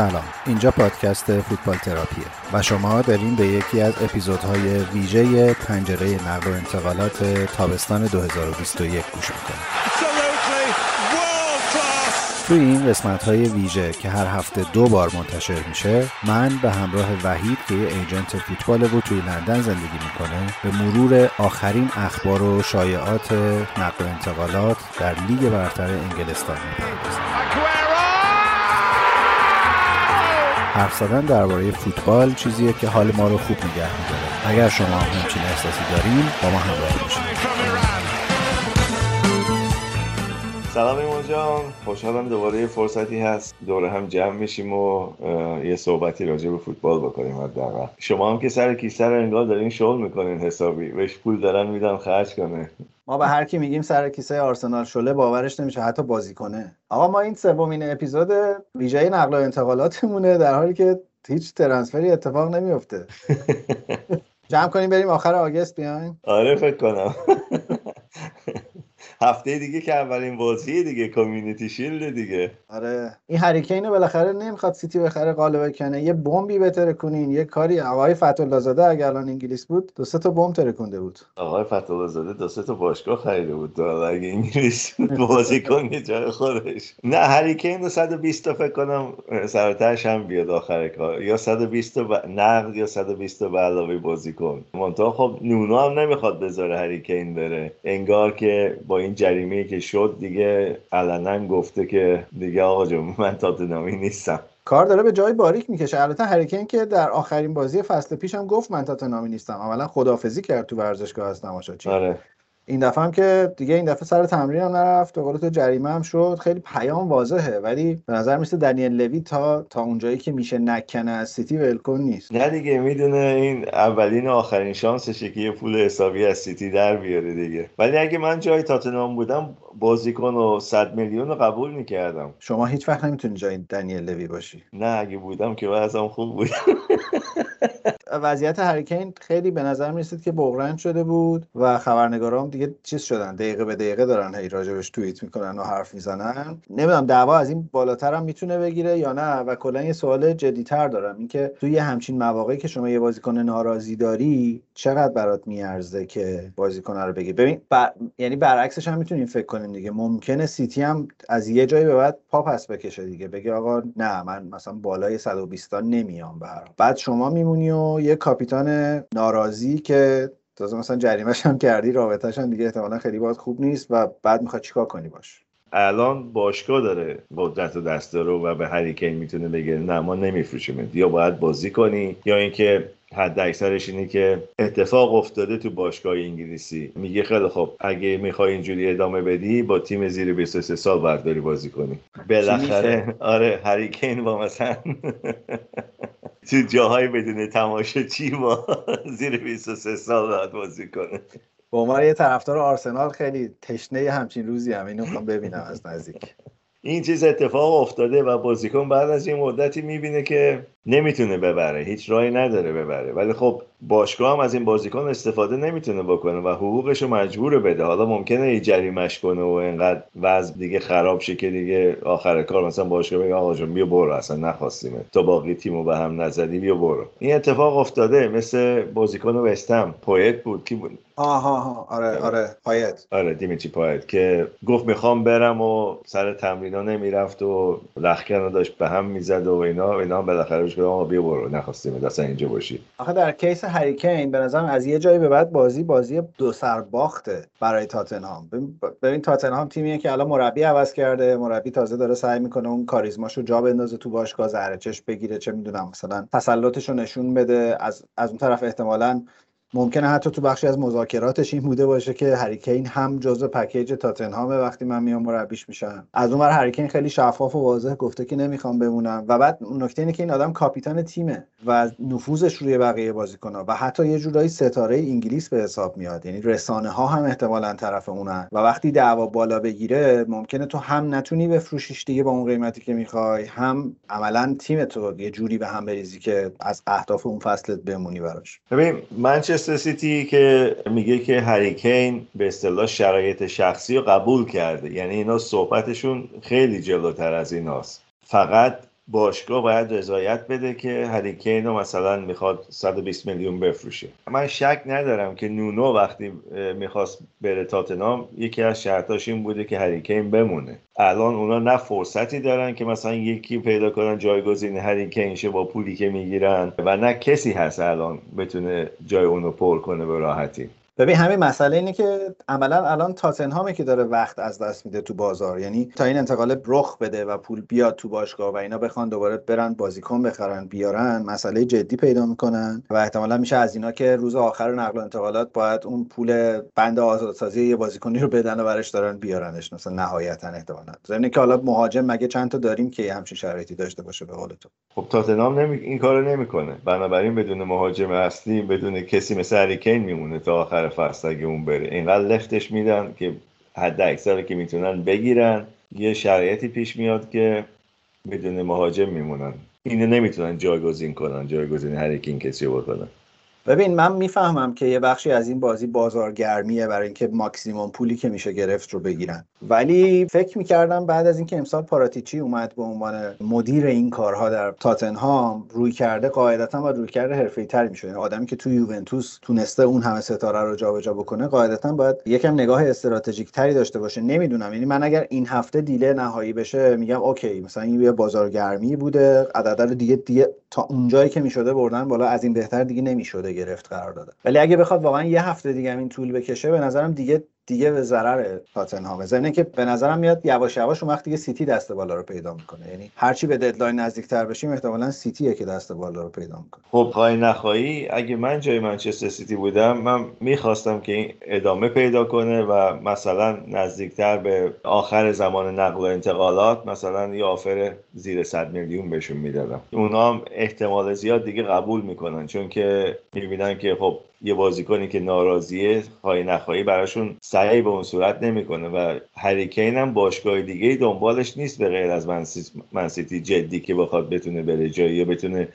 سلام. اینجا پادکست فوتبال تراپیه و شما دارین به یکی از اپیزودهای ویژه پنجره نقل و انتقالات تابستان 2021 گوش می‌کنید توی این قسمت های ویژه که هر هفته دو بار منتشر میشه من به همراه وحید که یه ایجنت فوتبال و توی لندن زندگی می‌کنه به مرور آخرین اخبار و شایعات نقل و انتقالات در لیگ برتر انگلستان می‌پردازیم. حرف زدن درباره فوتبال چیزیه که حال ما رو خوب نگه میداره. اگر شما همچین احساسی دارین با ما همراه باشید سلام ایمان جان. خوشحالم دوباره یه فرصتی هست. دوره هم جمع میشیم و یه صحبتی راجع به فوتبال بکنیم حداقل. شما هم که سر کیسه رو انگار دارین شغل می‌کنین حسابی. بهش پول دارن میدن خرج کنه. ما به هر کی میگیم سر کیسه آرسنال شله باورش نمیشه حتی بازی کنه آقا ما این سومین اپیزود ویژه نقل و انتقالاتمونه در حالی که هیچ ترنسفری اتفاق نمیفته. جمع کنیم بریم آخر آگست بیاین؟ آره فکر کنم. هفته دیگه که اولین بازی دیگه کامیونیتی شیلد دیگه. آره. این هریکین رو بالاخره نمی‌خواد سیتی بخره قالب کنه. یه بمبی بتره کنین یه کاری. آقای فتح زاده اگر الان انگلیس بود دو سه تا بمب ترکونده بود. آقای فتح زاده دو سه تا باشگاه خریده بود. دو اگه انگلیس بازی کنه جای خودش. نه هریکین 120 تا فکر کنم سرتاش هم بیاد آخر کار. یا 120 تا نقد یا 120 تا به علاوه بازیکن منتها خب نونو هم نمی‌خواد بذاره هریکین بره. انگار که با این جریمه که شد دیگه علنا گفته که دیگه آقا جون من تاتنامی نیستم. کار داره به جای باریک می‌کشه. البته هریکن که در آخرین بازی فصل پیش هم گفت من تاتنامی نیستم. اولا خدافزی کرد تو ورزشگاه از نماشاچی آره. این دفعه هم که دیگه این دفعه سر تمرین هم نرفت و تو جریمه هم شد. خیلی پیام واضحه ولی به نظر میسه دنیل لوی تا تا اونجایی که میشه نکنه از سیتی ولکن نیست. نه دیگه می‌دونه این اولین و آخرین شانسشه که یه پول حسابی از سیتی در بیاره دیگه. ولی اگه من جای تاتنهام بودم بازیکن و 100 میلیون رو قبول می‌کردم. شما هیچ وقت نمی‌تونی جای دنیل لوی باشی. نه اگه بودم که وضعم خوب بود. وضعیت هریکین خیلی به نظر می‌رسید که بغرند شده بود و خبرنگارام دیگه چیز شدن دقیقه به دقیقه دارن هی راجبش توییت می‌کنن و حرف می‌زنن. نمی‌دونم دعوا از این بالاتر هم می‌تونه بگیره یا نه و کلا یه سوال جدیتر دارم. اینکه توی همچین مواقعی که شما یه بازیکن ناراضی داری چقدر برات میارزه که بازیکن رو بگی؟ ببین بر... یعنی برعکسش هم می‌تونیم فکر کنیم دیگه. ممکنه سیتی هم از یه جایی به بعد پا پس بکشه دیگه. بگه آقا نه من مثلا بالای 120 تا نمیام به بعد شما میمونی و یه کاپیتان ناراضی که تازه مثلا جریمش هم کردی رابطهش هم دیگه احتمالا خیلی باید خوب نیست و بعد می‌خواد چیکار کنی باش؟ الان باشگاه داره قدرت و دست داره و به هریکین می‌تونه بگه نه ما نمیفروشیم یا باید بازی کنی یا اینکه حد اکثرش اینه که اتفاق افتاده تو باشگاه انگلیسی. میگه خیلی خب اگه می‌خوای اینجوری ادامه بدی با تیم زیر 23 سال باید بری بازی کنی. بالاخره آره هریکین با مثلا تو جاهای بدون تماشا چی با زیر 23 سال باید بازی کنه؟ به عنوان یه طرفدار آرسنال خیلی تشنه همچین روزی هم اینو می‌خوام ببینم از نزدیک. این چیز اتفاق افتاده و بازیکن بعد از این مدتی می‌بینه که نمی‌تونه ببره هیچ راهی نداره ببره. ولی خب باشگاه هم از این بازیکن استفاده نمی‌تونه بکنه و حقوقش رو مجبور بده. حالا ممکنه ای جریمش کنه و اینقدر وضع دیگه خراب شه که دیگه آخر کار مثلا باشگاه بگه آقا جون بیا برو اصلا نخواستیم. تو باقی تیمو به هم نزدی بیا برو. این اتفاق افتاده. مثل بازیکن وستم پویت بود. کی بود؟ آها آره آره. پایت آره دیمیتری پایت که گفت می‌خوام برم و سر تمرینا نمی‌رفت و لخکن داشت به هم می‌زد و اینا. اینا بالاخره بهش گفتم بیا برو نخواستیم اصلا اینجا باشی. آخه در کیس هریکین به نظرم از یه جایی به بعد بازی بازی دو سر باخته برای تاتنهام. ببین تاتنهام تیمیه که الان مربی عوض کرده مربی تازه داره سعی می‌کنه اون کاریزماشو جا بندازه تو باشگاه زهرچش بگیره چه می‌دونم مثلا تسلطش نشون بده از از اون طرف احتمالاً ممکنه حتی تو بخشی از مذاکراتش این بوده باشه که هریکین هم جزء پکیج تاتنهامه وقتی من میام مربیش میشم. از اون ور هریکین خیلی شفاف و واضح گفته که نمی‌خوام بمونم. و بعد نکته اینه که این آدم کاپیتان تیمه و نفوذش روی بقیه بازیکن‌ها و حتی یه جورایی ستاره انگلیس به حساب میاد. یعنی رسانه ها هم احتمالا طرف اونن. و وقتی دعوا بالا بگیره ممکنه تو هم نتونی بفروشیش دیگه با اون قیمتی که می‌خوای هم عملا تیم تو یه جوری به هم بریزی که از اهداف اون فصلت بمونی براش. ببین منچستر سیتی که میگه که هریکین به اصطلاح شرایط شخصی رو قبول کرده. یعنی اینا صحبتشون خیلی جلوتر از ایناست. فقط باشگاه باید رضایت بده که هریکین رو مثلا می‌خواد 120 میلیون بفروشه. من شک ندارم که نونو وقتی می‌خواست بره تاتنام یکی از شرطاش این بوده که هریکین بمونه. الان اونا نه فرصتی دارن که مثلا یکی پیدا کنن جایگزین هریکین شه با پولی که می‌گیرن و نه کسی هست الان بتونه جای اونو پر کنه به راحتی. ببین همین مسئله اینه که عملا الان تاتنهامه که داره وقت از دست میده تو بازار. یعنی تا این انتقال رخ بده و پول بیاد تو باشگاه و اینا بخوان دوباره برن بازیکن بخرن بیارن مسئله جدی پیدا می‌کنن و احتمالا میشه از اینا که روز آخر نقل و انتقالات باید اون پول بند آزادسازی یه بازیکنی رو بدن و برش دارن بیارنش. مثلا نهایتا احتمالا. ضمن که حالا مهاجم مگه چند تا داریم که همچین شرایطی داشته باشه به قول تو؟ خب تاتنهام نمی... این کارو نمی‌کنه. بنابراین بدون مهاجم اصلی بدون کسی مثل کین میمونه تا آخر فصل اگه اون بره. اینقدر لفتش میدن که حد اکثر که می‌تونن بگیرن. یه شرایطی پیش میاد که بدون مهاجم میمونن. اینو نمی‌تونن جایگزین کنن. جایگزین هر این کسی بکنن. ببین من می‌فهمم که یه بخشی از این بازی بازارگرمیه برای اینکه ماکسیموم پولی که میشه گرفت رو بگیرن. ولی فکر می‌کردم بعد از اینکه امسال پاراتیچی اومد به عنوان مدیر این کارها در تاتنهام روی کرده قاعدتا و روی کرده حرفه‌ای تری میشه یعنی آدمی که تو یوونتوس تونسته اون همه ستاره رو جابجا بکنه قاعدتا باید یکم نگاه استراتژیک تری داشته باشه. نمی‌دونم. یعنی من اگر این هفته دیله نهایی بشه میگم اوکی مثلا این یه بازارگرمی بوده عدد رو دیگه دیگه تا اونجایی که می‌شده بردن بالا از این بهتر دیگه نمی‌شده گرفت قرار داده. ولی اگه بخواد واقعا یه هفته دیگه این طول بکشه به نظرم دیگه دیگه به ضرر تاتنهام ضمن که به نظرم میاد یواش یواش اون دیگه سیتی دست بالا رو پیدا می‌کنه. یعنی هرچی به deadline نزدیکتر بشیم احتمالا سیتیه که دست بالا رو پیدا می‌کنه. خب خواهی نخواهی اگه من جای منچستر سیتی بودم من می‌خواستم که این ادامه پیدا کنه و مثلا نزدیکتر به آخر زمان نقل و انتقالات مثلا یه offer زیر 100 میلیون بهشون می‌دادم. اونا هم احتمال زیاد دیگه قبول می‌کنن چون که می‌بینن که خب یه بازیکنی که ناراضیه خواهی نخواهی براشون سعی به اون صورت نمی‌کنه و هری کین هم باشگاه دیگه دنبالش نیست به غیر از منسیتی جدی که بخواد بتونه بره جایی یا بتونه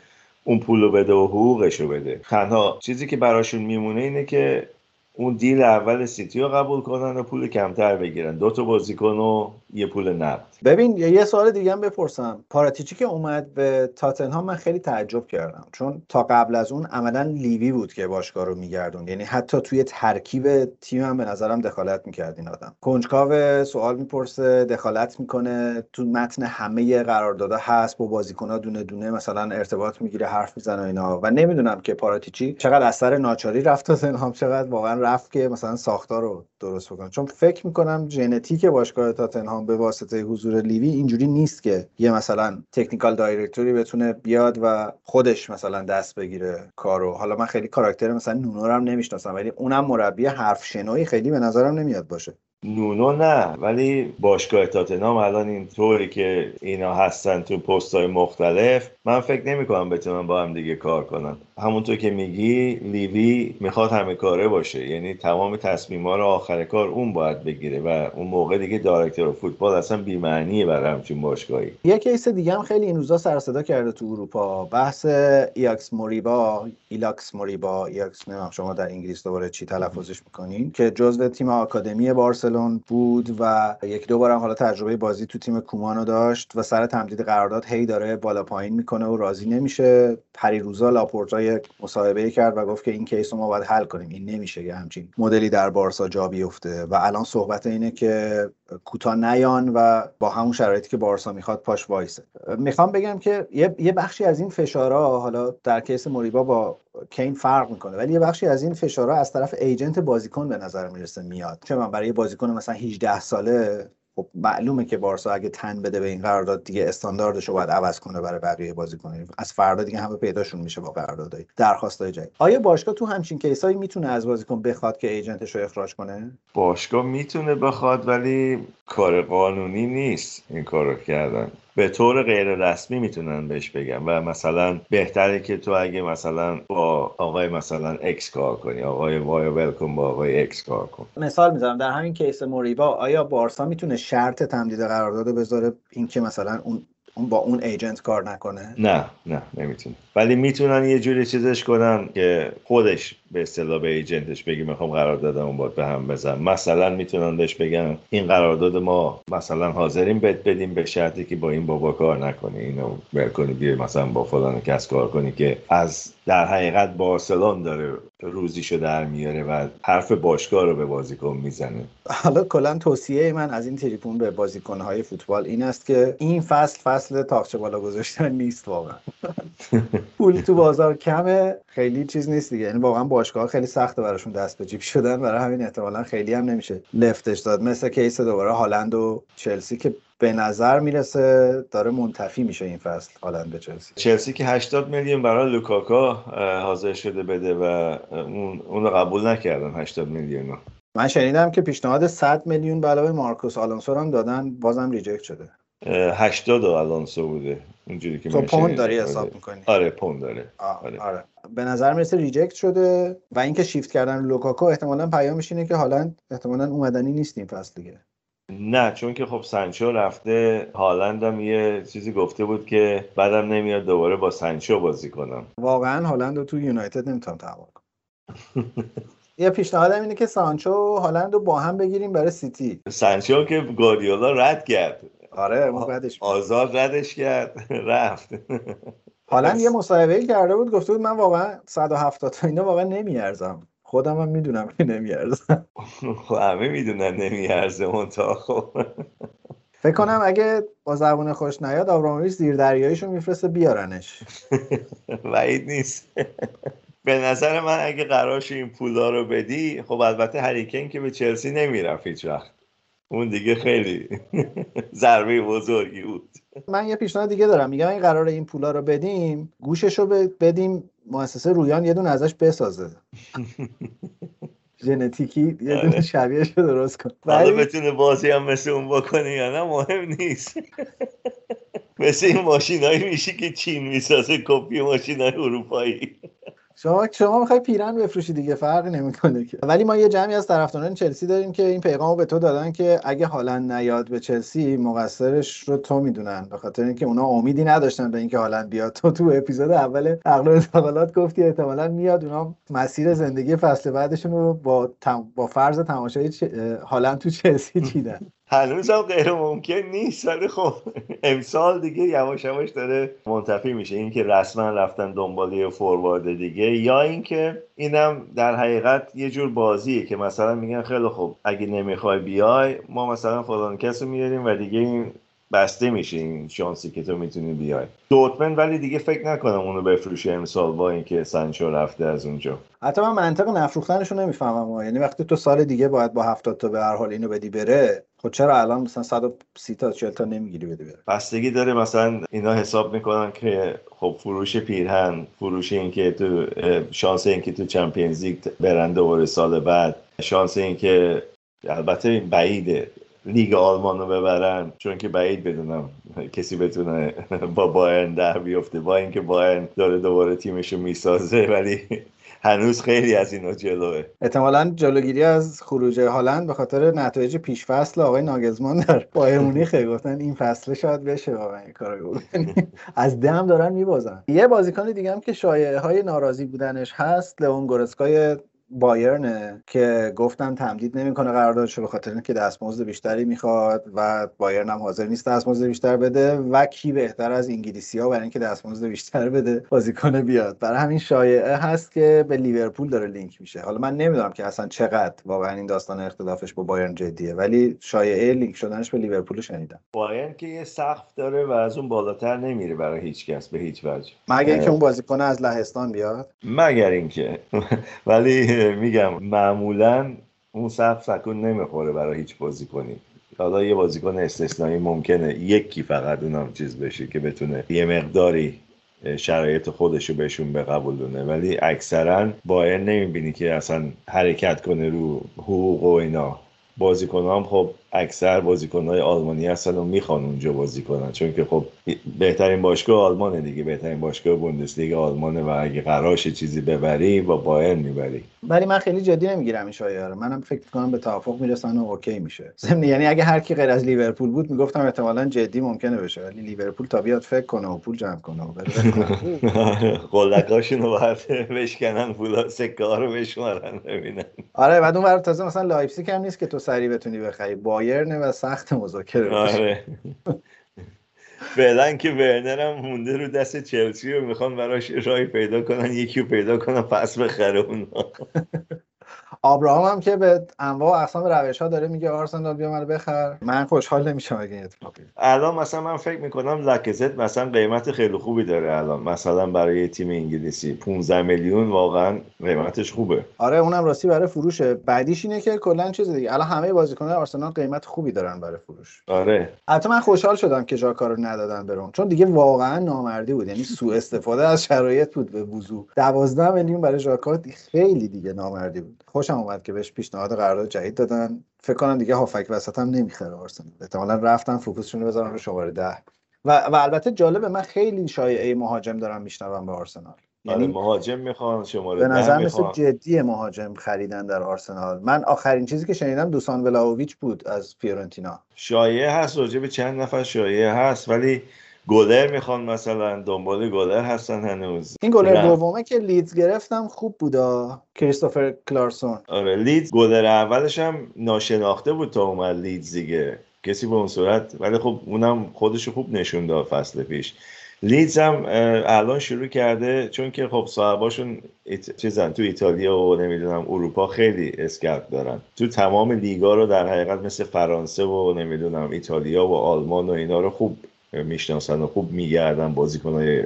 اون پول رو بده و حقوقش رو بده. تنها چیزی که براشون میمونه اینه که اون دیل اول سیتی رو قبول کنن و پول کمتر بگیرن. دو تا بازیکن و یه پول نقد. ببین یه سوال دیگه هم بپرسم. پاراتیچی که اومد به تاتنهام من خیلی تعجب کردم. چون تا قبل از اون عملا لیوی بود که باشگاه رو میگردون یعنی حتی توی ترکیب تیم هم به نظرم دخالت می‌کرد این آدم. کنجکاو سوال می‌پرسه دخالت می‌کنه. تو متن همه قراردادها هست با بازیکنها دونه دونه مثلا ارتباط می‌گیره حرف می‌زنه اینا. و نمی‌دونم که پاراتیچی چقدر اثر ناچاری رفت تاتنهام چقدر واقعا رفت که مثلا ساختار رو درست بکنه. چون فکر می‌کنم ژنتیک باشگاه تاتنهام به واسطه حضور لیوی اینجوری نیست که یه مثلا تکنیکال دایرکتوری بتونه بیاد و خودش مثلا دست بگیره کارو. حالا من خیلی کاراکتر مثلا نونو رو هم نمی‌شناسم ولی اونم مربی حرف شنوی خیلی به نظرم نمیاد باشه. نونو نه ولی باشگاه تاتنام الان این طوری که اینا هستن تو پست های مختلف من فکر نمی کنم بتونن با هم دیگه کار کنن. همونطور که میگی لیوی می‌خواد همه کاره باشه. یعنی تمام تصمیما رو آخر کار اون باید بگیره و اون موقع دیگه دایرکتور فوتبال اصلا بی‌معنیه برای همچین باشگاهی. یه case دیگه هم خیلی این روزا سر صدا کرده تو اروپا. بحث ایلاکس موریبا ایلاکس موریبا. ایلاکس نمی‌دونم شما در انگلیس دوباره چی تلفظش می‌کنین که جزو تیم آکادمی بارسلونا بود و یک دو بارم حالا تجربه بازی تو تیم کومان داشت و سر تمدید قرارداد هی داره بالا پایین می‌کنه و راضی نمیشه. پریروزا لاپورتا یک مصاحبه کرد و گفت که این case رو ما باید حل کنیم. این نمیشه که همچین مدلی در بارسا جا بیفته. و الان صحبت اینه که کوتاه نیان و با همون شرایطی که بارسا می‌خواد پاش وایسه. می‌خوام بگم که یه بخشی از این فشارها حالا در کیس موریبا با کین فرق می‌کنه. ولی یه بخشی از این فشارها از طرف ایجنت بازیکن به نظر می‌رسه میاد. چه من برای بازیکن مثلا 18 ساله خب معلومه که بارسا اگه تن بده به این قرارداد دیگه استانداردش رو باید عوض کنه برای بقیه بازیکنان از فردا دیگه همه پیداشون میشه با قراردادهای درخواستای جدید. آیا باشگاه تو همچین کیسایی می‌تونه از بازیکن بخواد که ایجنتش رو اخراج کنه؟ باشگاه می‌تونه بخواد ولی کار قانونی نیست این کارو کردن. به طور غیر رسمی می‌تونن بهش بگن و مثلا بهتره که تو اگه مثلا با آقای مثلا X کار کنی آقای Y ول کن با آقای X کار کن. مثال می‌زنم در همین case موریبا آیا بارسا می‌تونه شرط تمدید قرارداد بذاره؟ اینکه مثلا اون اون با اون agent کار نکنه. نه نه نمی‌تونه. ولی می‌تونن یه جوری چیزش کنن که خودش به اصطلاح به agent ش بگی می‌خوام قراردادمو باید به هم بزن. مثلا می‌تونن بهش بگن این قرارداد ما مثلا حاضریم بد بدیم به شرطی که با این بابا کار نکنی اینو ول کنی بیای مثلا با فلان کس کار کنی که از در حقیقت بارسلون داره روزیشو در میاره و حرف باشگاه رو به بازیکن می‌زنه. حالا کلا توصیه من از این تریپون به بازیکنهای فوتبال این است که این فصل فصل تاقچه بالا گذاشتن نیست واقعا. پول تو بازار کمه خیلی چیز نیست دیگه. یعنی واقعا باشگاه خیلی سخته براشون دست به جیب شدن. برای همین احتمالا خیلی هم نمیشه لفتش داد. مثل کیس دوباره هالند و چلسی که به نظر می‌رسه داره منتفی میشه این فصل هالند به چلسی. چلسی که 80 میلیون برای لوکاکو حاضر شده بده و اون اونو قبول نکردن 80 میلیون من شنیدم که پیشنهاد 100 میلیون به علاوه مارکوس آلونسو هم دادن بازم reject شده. 80 آلونسو بوده اونجوری که تو پوند داری حساب می‌کنی. آره پوند داره. آره. آره. به نظر می‌رسه reject شده و اینکه شیفت کردن لوکاکو احتمالا پیامش اینه که هالند احتمالا اومدنی نیست این فصل دیگه. نه چون که خب سانچو رفته هالند هم یه چیزی گفته بود که بعدم نمیاد دوباره با سانچو بازی کنم. واقعا هالند رو تو یونایتد نمی‌تونم تحمل کنم. یه پیشنهادم اینه که سانچو و هالند رو با هم بگیریم برای سیتی. سانچو که گاردیولا رد کرد. آره آزاد ردش کرد. رفت. هالند یه مصاحبه کرده بود گفته بود من واقعا 170 تا اینا واقعا نمیارزم. خودم هم می‌دونم که نمیارزم. خب همه می‌دونن نمیارزه منتها خب. فکر کنم اگه با زبون خوش نیاد آبرامویچ زیر دریاییشو میفرسته بیارنش. وعید نیست. به نظر من اگه قراش این پولا رو بدی خب البته هریکن که به چلسی نمی‌رفت هیچ وقت. اون دیگه خیلی ضربه بزرگی بود. من یه پیشنهاد دیگه دارم. میگم این قرار این پولا رو بدیم گوشش رو بدیم مؤسسه رویان یه دونه ازش بسازه. ژنتیکی یه دونه آره. شبیهش رو درست کن. حالا بتونه بازی هم مثل اون بکنه یا نه مهم نیست. مثل این ماشینایی میشه که چین می‌سازه کپی ماشینای اروپایی. شما شما می‌خوای پیرن بفروشی دیگه فرقی نمی‌کنه که. ولی ما یه جمعی از طرفداران چلسی داریم که این پیغامو به تو دادن که اگه هالند نیاد به چلسی مقصرش رو تو می‌دونن به خاطر اینکه اونا امیدی نداشتن به اینکه هالند بیاد. تو تو اپیزود اول عقل انتقالات گفتی احتمالا میاد اونا مسیر زندگی فصل بعدشون رو با با فرض تماشای هالند تو چلسی چیدن هنوز هم غیر ممکن نیست ولی خب امسال دیگه یواش یواش داره منتفی میشه. اینکه رسما رفتن دنبال یه فوروارد دیگه یا اینکه اینم در حقیقت یه جور بازیه که مثلا میگن خیلی خوب اگه نمی‌خوای بیای ما مثلا فلان کس رو میاریم و دیگه این بسته میشه این شانسی که تو می‌تونی بیای. دوتمن ولی دیگه فکر نکنم اونو بفروشه امسال با اینکه سانچو رفته از اونجا. حتی من منطق نفروختنش رو نمی‌فهمم یعنی وقتی تو سال دیگه باید با 70 تا به هر حال اینو بدی بره خب چرا الان مثلا 130 تا 40 تا نمی‌گیری بدی بره؟ بستگی داره مثلا اینا حساب می‌کنن که خب فروش پیرهن فروش اینکه تو شانس اینکه تو چمپیونز لیگ برن دوباره سال بعد شانس اینکه البته این بعیده لیگ آلمان رو ببرن چون که بعید بدونم کسی بتونه با بایرن در بیفته با اینکه بایرن داره دوباره تیمش رو می‌سازه ولی هنوز خیلی از اینا جلوه. احتمالا جلوگیری از خروج هالند به خاطر نتایج پیش فصل آقای ناگلزمان در بایر مونیخ گفتن این فصل شاید بشه واقعا این کارو از دم دارن میبازن. یه بازیکن دیگه هم که شایعه های ناراضی بودنش هست لئون گورتسکای بایرنه که گفتن تمدید نمی‌کنه قراردادش به خاطر اینکه دستمزد بیشتری می‌خواد و بایرن هم حاضر نیست دستمزد بیشتر بده و کی بهتر از انگلیسی ها برای اینکه دستمزد بیشتر بده بازیکن بیاد. برای همین شایعه هست که به لیورپول داره لینک میشه. حالا من نمی‌دونم که اصلا چقدر واقعا این داستان اختلافش با بایرن جدیه ولی شایعه لینک شدنش به لیورپول شنیدم. بایرن که یه سقف داره و از اون بالاتر نمیره برای هیچ کس به هیچ وجه. مگر اینکه اون بازیکن از لهستان بیاد؟ مگر اینکه. ولی میگم معمولا اون سقف سکون نمی‌خوره برای هیچ بازی کنی حالا یه بازیکن استثنایی ممکنه یکی فقط اونم چیز بشه که بتونه یه مقداری شرایط خودشو بهشون بقبولونه. ولی اکثرا باید نمی‌بینی که اصلا حرکت کنه رو حقوق و اینا. بازیکن هم خب اکثر بازیکنهای آلمانی هستن و می‌خوان اونجا بازی کنن. چون که خب بهترین باشگاه آلمانه دیگه. بهترین باشگاه بوندسلیگ آلمانه و اگه قراش چیزی ببری با بایر می‌بری. ولی من خیلی جدی نمی‌گیرم این شایعه رو. منم فکر کنم به توافق می‌رسن و اوکی میشه. یعنی اگه هر کی غیر از لیورپول بود می‌گفتم احتمالا جدی ممکنه بشه. ولی لیورپول تا بیاد فکر کنه و پول جمع کنه و قلقاشون رو باید بشکنن پولا سکه رو بشمارن ببینن. آره بعد اون تازه مثلا لایپزیگ هم نیست که تو سری بتونی بخری. بایرن و سخت مذاکره آره. فعلا که ورنر مونده رو دست چلسی و می‌خوان براش راهی پیدا کنن یکی رو پیدا کنن پس بخره اونا. آبراهام هم که به انواع اقسام روش ها داره میگه آرسنال بیا منو بخر. من خوشحال نمیشم اگه اتفاقی الان مثلا من فکر می‌کنم لاکازت مثلا قیمت خیلی خوبی داره الان. مثلا برای تیم انگلیسی 15 میلیون واقعا قیمتش خوبه. آره اونم راستی برای فروشه. بعدیش اینه که کلا چیز دیگه. الان همه بازیکنان آرسنال قیمت خوبی دارن برای فروش. آره. البته من خوشحال شدم که ژاکا رو ندادن برون چون دیگه واقعا نامردی بود. یعنی سوء استفاده از شرایط بود به وضوح. 12 میلیون برای ژاکا خیلی دیگه نامردی بود. خوشم اومد که بهش پیشنهاد قرارداد جدید دادن. فکر کنم دیگه هافک وسط هم نمی‌خره آرسنال. احتمالاً رفتن فوکوسشون رو بذارن رو شماره ده. و, و البته جالبه من خیلی شایعه مهاجم دارم میشنوم به آرسنال. یعنی آره مهاجم می‌خوان شماره به نظر مثل جدی مهاجم خریدن در آرسنال. من آخرین چیزی که شنیدم دوشان ولاویچ بود از فیورنتینا. شایعه هست راجع به چند نفر شایعه هست ولی گلر می‌خوان مثلا دنبال گلر هستن هنوز. این گلر دومه که لیدز گرفتم خوب بودا کریستوفر کلاسون. آره لیدز گلر اولش هم ناشناخته بود تا اومد لیدز دیگه. کسی به اون صورت ولی خب اونم خودش خوب نشون داد فصل پیش. لیدز هم الان شروع کرده چون که خب صاحباشون ایت... چیزن تو ایتالیا و نمی‌دونم اروپا خیلی scout دارن. تو تمام لیگا رو در حقیقت مثل فرانسه و نمی‌دونم ایتالیا و آلمان و اینا رو خوب می‌شناسن و خوب میگردن بازیکنهای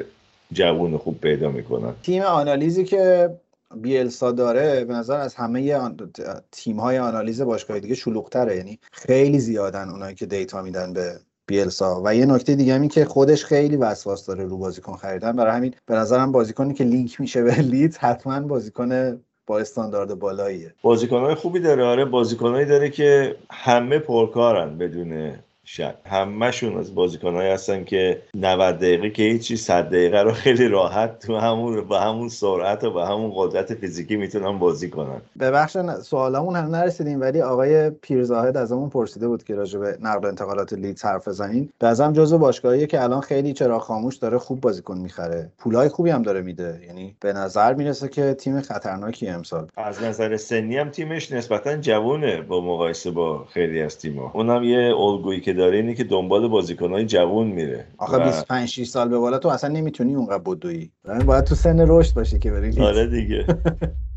جوون خوب پیدا می‌کنن. تیم آنالیزی که بیلسا داره به نظر از همه آن... تیم های آنالیز باشگاه دیگه شلوغتره. یعنی خیلی زیادن اونایی که دیتا میدن به بیلسا. و یه نکته دیگه این که خودش خیلی وسواس داره رو بازیکن خریدن. برای همین به نظرم بازیکنی که لینک میشه به لیت حتما بازیکن با استاندارد بالاییه. بازیکنهای خوبی داره. آره بازیکنهایی داره که همه پرکارن بدون شک همهشون از بازیکنهایی هستن که 90 دقیقه که هیچی 100 دقیقه رو خیلی راحت تو همون با همون سرعت و با همون قدرت فیزیکی می‌تونن بازی کنن. به بخش سوالامون هم نرسیدیم ولی آقای پیرزاهد از همون پرسیده بود که راجع به نقل انتقالات لیدز حرف بزنین ازم جزو باشگاهیه که الان خیلی چرا خاموش داره خوب بازیکن می‌خره. پولای خوبی هم داره میده. یعنی به نظر می‌رسه که تیم خطرناکی امسال. از نظر سنی هم تیمش نسبتا جوونه با مقایسه با خیلی از تیم‌ها. اونم یه الگویی که داره اینه که دنبال بازیکنهای جوون میره. آخه و... 25 6 سال به بالا تو اصلا نمی‌تونی اونقدر بدویی باید تو سن رشد باشی که بری آره دیگه.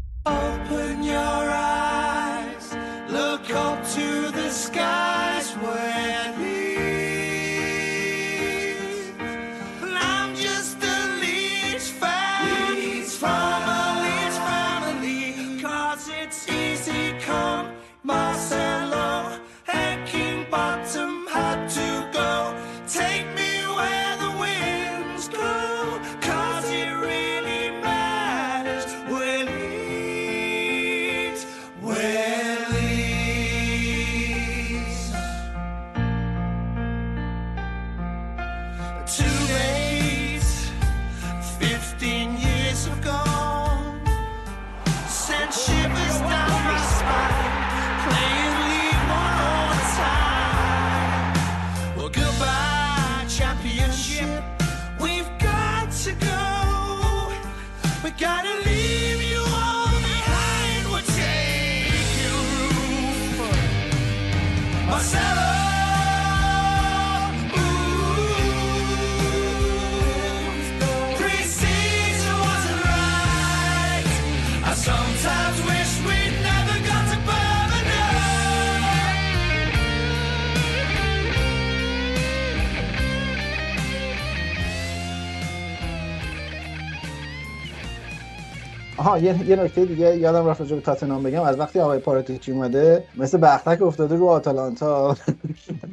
آها یه, یه نکته دیگه یادم رفت راجع به تاتنهام بگم. از وقتی آقای پاراتیچی اومده مثل بختک افتاده رو آتالانتا.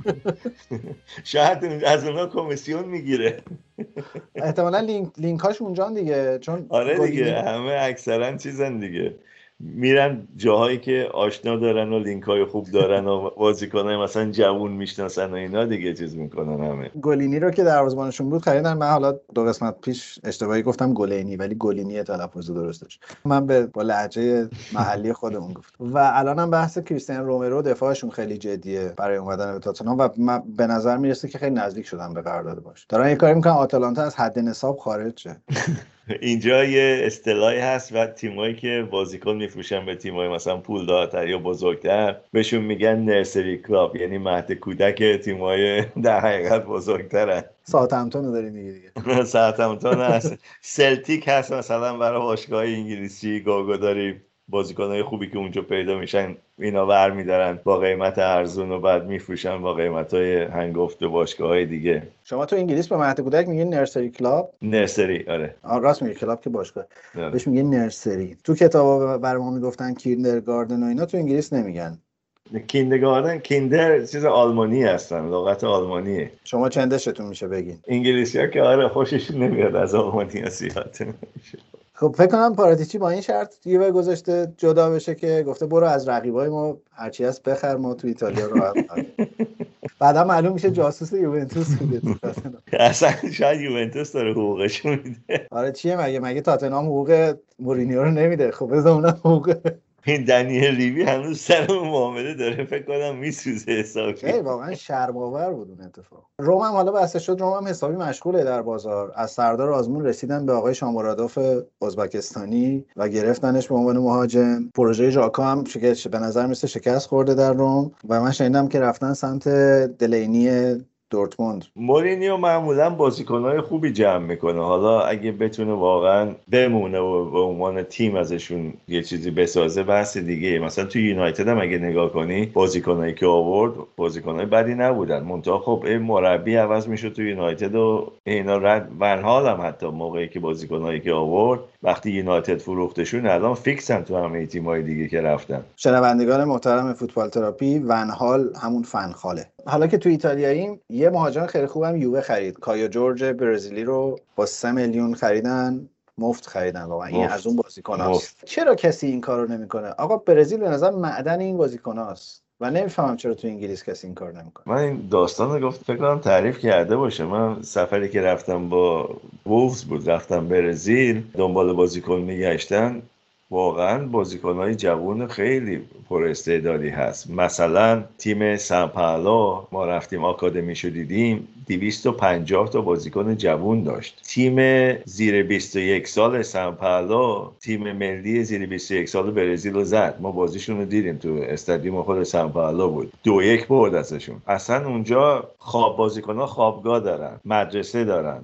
شاید از اونها کمیسیون می‌گیره. احتمالا لینک لینکاش اونجا دیگه چون آره دیگه همه اکثرا چیزن دیگه. میرن جاهایی که آشنا دارن و لینک های خوب دارن و بازیکن های مثلا جوون می‌شناسن و اینا دیگه چیز می‌کنن همه. گلینی رو که دروازه‌بانشون بود خریدن. من حالا دو قسمت پیش اشتباهی گفتم گلینی ولی گلینی تلفظ درستش من به با لهجه محلی خودمون گفت و الانم بحث کریستیان رومرو دفاعشون خیلی جدیه برای اومدن به تاتنهام و به نظر می‌رسه که خیلی نزدیک شدن به قرارداد باشه دارن یه کاری می‌کنن آتالانتا از حد نصاب خارج شه. اینجا یه اصطلاحی هست و تیمایی که بازیکن میفروشن به تیمای مثلا پول دارتر یا بزرگتر بهشون میگن نرسری کلاب یعنی مهد کودک تیمای در حقیقت بزرگترن. ساعتمتون رو داری میگی دیگه. ساعتمتون هست. سلتیک هست مثلا برای باشگاه انگلیسی گوگو داری بازیکنهای خوبی که اونجا پیدا میشن اینا ور میدارن با قیمت ارزون و بعد میفروشن با قیمت های هنگفت و باشگاه های دیگه. شما تو انگلیس به مهد کودک میگین نرسری کلاب؟ nursery آره. راست میگه club که باشگاه. آره. بهش میگه nursery. تو کتابا برای ما می‌گفتن kindergarten و اینا تو انگلیس نمیگن. kindergarten Kinder چیز آلمانی هستن لغت آلمانیه. شما چندشتون میشه بگین؟ انگلیسی ها که آره خوششون نمیاد از آلمانی ها خب فکر کنم پاراتیچی با این شرط به گذاشته جدا بشه که گفته برو از رقیبای ما هرچی هست بخر ما تو ایتالیا رو بعدا معلوم میشه جاسوس یوونتوس بوده اصلا شاید یوونتوس داره حقوقش میده. آره چیه مگه؟ مگه تاتنهام حقوق مورینیو رو نمیده؟ خب بذار اونم حقوق این دنیل لیوی هنوز سر معامله داره فکر کنم میسوزه حسابی. واقعا شرم‌آور بود اون اتفاق. روم هم حالا بسته شد روم هم حسابی مشغوله در بازار. از سردار آزمون رسیدن به آقای شامورادوف ازبکستانی و گرفتنش به عنوان مهاجم. پروژه ژاکا هم به نظر مثل شکست خورده در روم. و من شنیدم که رفتن سمت دلینی دورتموند. مورینیو معمولا بازیکنهای خوبی جمع می‌کنه. حالا اگه بتونه واقعا بمونه و به عنوان تیم ازشون یه چیزی بسازه بحث دیگه مثلا تو یونایتد هم اگه نگاه کنی بازیکنایی که آورد بازیکنهای بدی نبودن. منتها خب این مربی عوض میشه تو یونایتد و اینا رد. ونهال هم حتی موقعی که بازیکنایی که آورد وقتی یونایتد فروختشون الان فیکسن تو همه تیمای دیگه که رفتن. شنوندگان محترم فوتبال تراپی ونهال همون فنخاله حالا که تو ایتالیاییم یه مهاجم خیلی خوبم یووه خرید. کایا جورج برزیلی رو با 3 میلیون خریدن مفت خریدن واقعا. این از اون بازیکناست چرا کسی این کارو نمی‌کنه؟ آقا برزیل به نظر معدن این بازیکناست و نمی‌فهمم چرا تو انگلیس کسی این کار نمی‌کنه. من این داستان رو گفت فکر کنم تعریف کرده باشه. من سفری که رفتم با وولفز بود رفتم برزیل دنبال بازیکن میگشتن. واقعا بازیکنهای جوون خیلی پر استعدادی هست. مثلا تیم سمپالا ما رفتیم آکادمی شو دیدیم 250 تا بازیکن جوون داشت. تیم زیر 21 سال سمپالا تیم ملی زیر 21 سال برزیل رو زد. ما بازیشون رو دیدیم تو استادیوم خود سمپالا بود. دو یک برد ازشون. اصلا اونجا خواب بازیکن ها خوابگاه دارن مدرسه دارن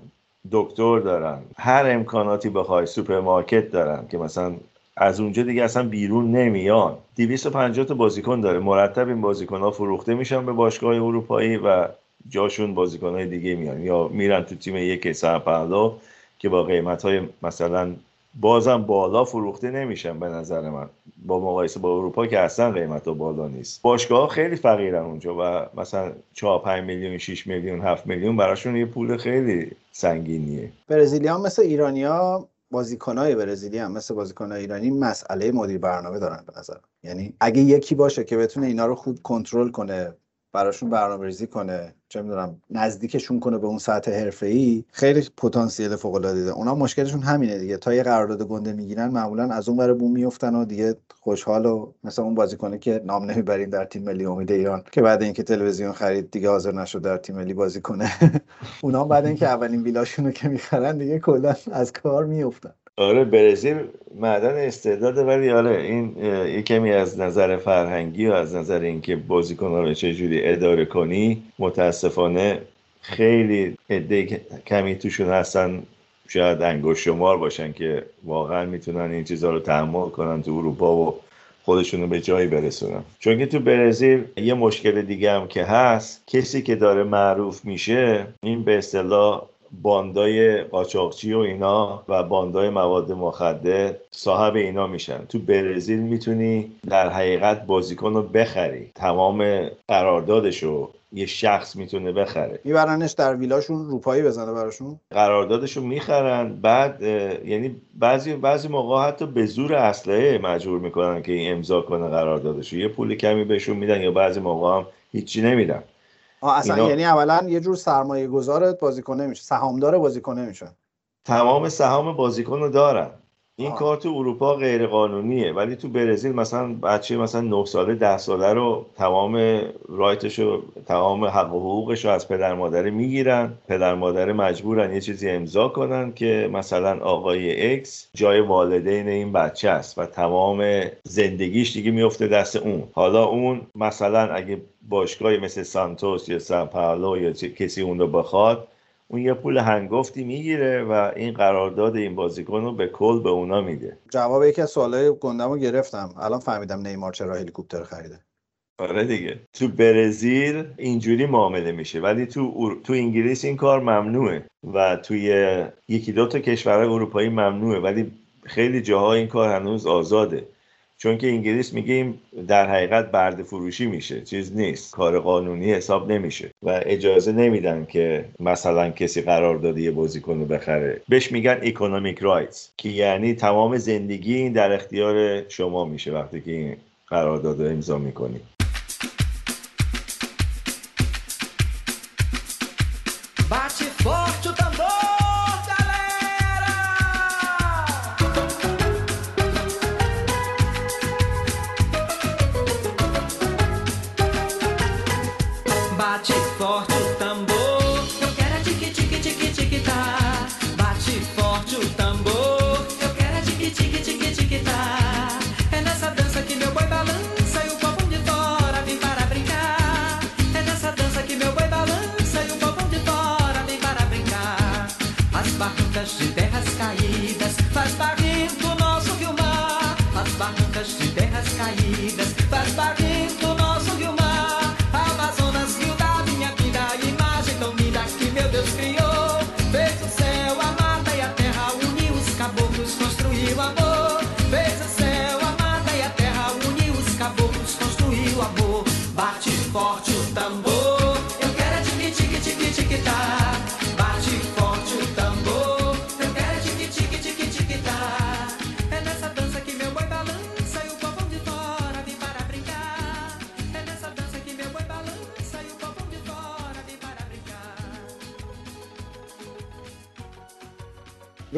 دکتر دارن هر امکاناتی بخوای سوپرمارکت دارن که مثلا از اونجا دیگه اصلا بیرون نمیان. 250 تا بازیکن داره. مرتب این بازیکن ها فروخته میشن به باشگاه اروپایی و جاشون بازیکن های دیگه میان. یا میرن تو تیم یک سرپردا که با قیمت های مثلا بازم بالا فروخته نمیشن به نظر من. با مقایسه با اروپا که اصلا قیمت ها بالا نیست. باشگاه خیلی فقیرن اونجا و مثلا 4 5 میلیون 6 میلیون 7 میلیون براشون یه پول خیلی سنگینیه. برزیلیان مثل ایرانیا بازیکنهای برزیلی هم مثل بازیکنهای ایرانی مسئله مدیر برنامه دارن به نظر یعنی اگه یکی باشه که بتونه اینا رو خوب کنترل کنه براشون برنامه ریزی کنه. چه می‌دونم نزدیکشون کنه به اون سطح ای خیلی پتانسیل فوق العاده داره اونا مشکلشون همینه دیگه. تا یه قرارداد گنده می‌گیرن معمولا از اون ور بوم میفتن و دیگه خوشحال و مثل اون بازیکنه که نام نمی‌بریم در تیم ملی امید ایران که بعد اینکه تلویزیون خرید دیگه حاضر نشد در تیم ملی بازی کنه. اونا بعد اینکه اولین ویلاشون رو که می‌خرن دیگه کلا از کار میفتن آره برزیل معدن استعداده ولی آره این یه کمی از نظر فرهنگی و از نظر اینکه بازیکن‌ها رو چجوری اداره کنی متاسفانه خیلی عده کمی توشون هستن شاید انگوش شمار باشن که واقعا می‌تونن این چیزها رو تحمل کنن تو اروپا و خودشون رو به جایی برسونن. چون که تو برزیل یه مشکل دیگه هم که هست کسی که داره معروف میشه این به اصطلاح باندای قاچاقچی و اینا و باندای مواد مخدر صاحب اینا میشن. تو برزیل می‌تونی در حقیقت بازیکن رو بخری. تمام قراردادشو یه شخص می‌تونه بخره. میبرنش در ویلاشون روپایی بزنه براشون؟ قراردادشو می‌خرن. بعد یعنی بعضی بعضی موقع حتی به زور اسلحه مجبور می‌کنن که این امضا کنه قراردادشو. یه پول کمی بهشون میدن یا بعضی موقع هم هیچی نمیدن. اصلا اینا... یعنی اولا یه جور سرمایه گذار بازیکن نمیشه سهامدار بازیکن نمیشه تمام سهام بازیکن رو دارن. این کار تو اروپا غیر قانونیه ولی تو برزیل مثلا بچه مثلا 9 ساله 10 ساله رو تمام رایتش رو تمام حق و حقوقش رو از پدر مادره می‌گیرن. پدر مادره مجبورن یه چیزی امضا کنن که مثلا آقای اکس جای والدین این بچه است و تمام زندگیش دیگه میفته دست اون. حالا اون مثلا اگه باشگاهی مثل سانتوس یا سان پائولو یا کسی اون رو بخواد اون یه پول هنگفتی می‌گیره و این قرارداد این بازیکن رو به کل به اونا میده. جواب یکی از سوالای گندم رو گرفتم. الان فهمیدم نیمار چرا هلیکوپتر خریده. آره دیگه. تو برزیل اینجوری معامله میشه ولی تو تو انگلیس این کار ممنوعه و توی یکی دو تا کشورهای اروپایی ممنوعه ولی خیلی جاها این کار هنوز آزاده. چون که انگلیس میگه در حقیقت برد فروشی میشه. چیز نیست. کار قانونی حساب نمیشه. و اجازه نمیدن که مثلا کسی قرار داده یه بازیکن رو بخره. بهش میگن اکونومیک رایتس که یعنی تمام زندگی این در اختیار شما میشه وقتی که این قرارداد رو امضا می‌کنی.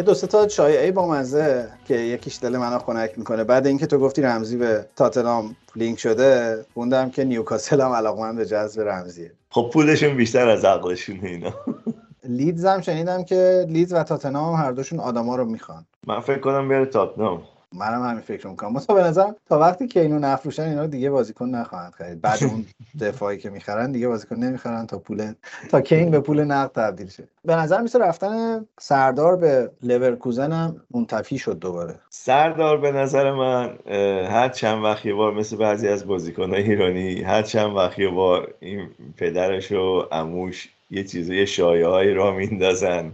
دو تا شایعه با مزه که یکیش دل منو خنک می‌کنه. بعد اینکه تو گفتی رمزی به تاتنام لینک شده خوندم که نیوکاسل هم علاقمند به جذب رمزیه. خب پولشون بیشتر از عقلشون اینا. لیدز هم شنیدم که لیدز و تاتنام هر دوشون آدما رو می‌خوان. من فکر کنم بیاره تاتنام منم همین فکر می‌کنم. مثلا به نظرم تا وقتی که اینو نفروشن اینا دیگه بازیکن نخواهند خرید. بعد اون دفاعی که می‌خرن دیگه بازیکن نمی‌خرن تا پول تا کین به پول نقد تبدیل شه. به نظر میسه رفتن سردار به لورکوزن هم منتفی شد دوباره. سردار به نظر من هر چند وقت یه بار مثل بعضی از بازیکن‌های ایرانی هر چند وقت یه بار این پدرش و عموش یه چیزی یه شایعه‌ای را میندازن.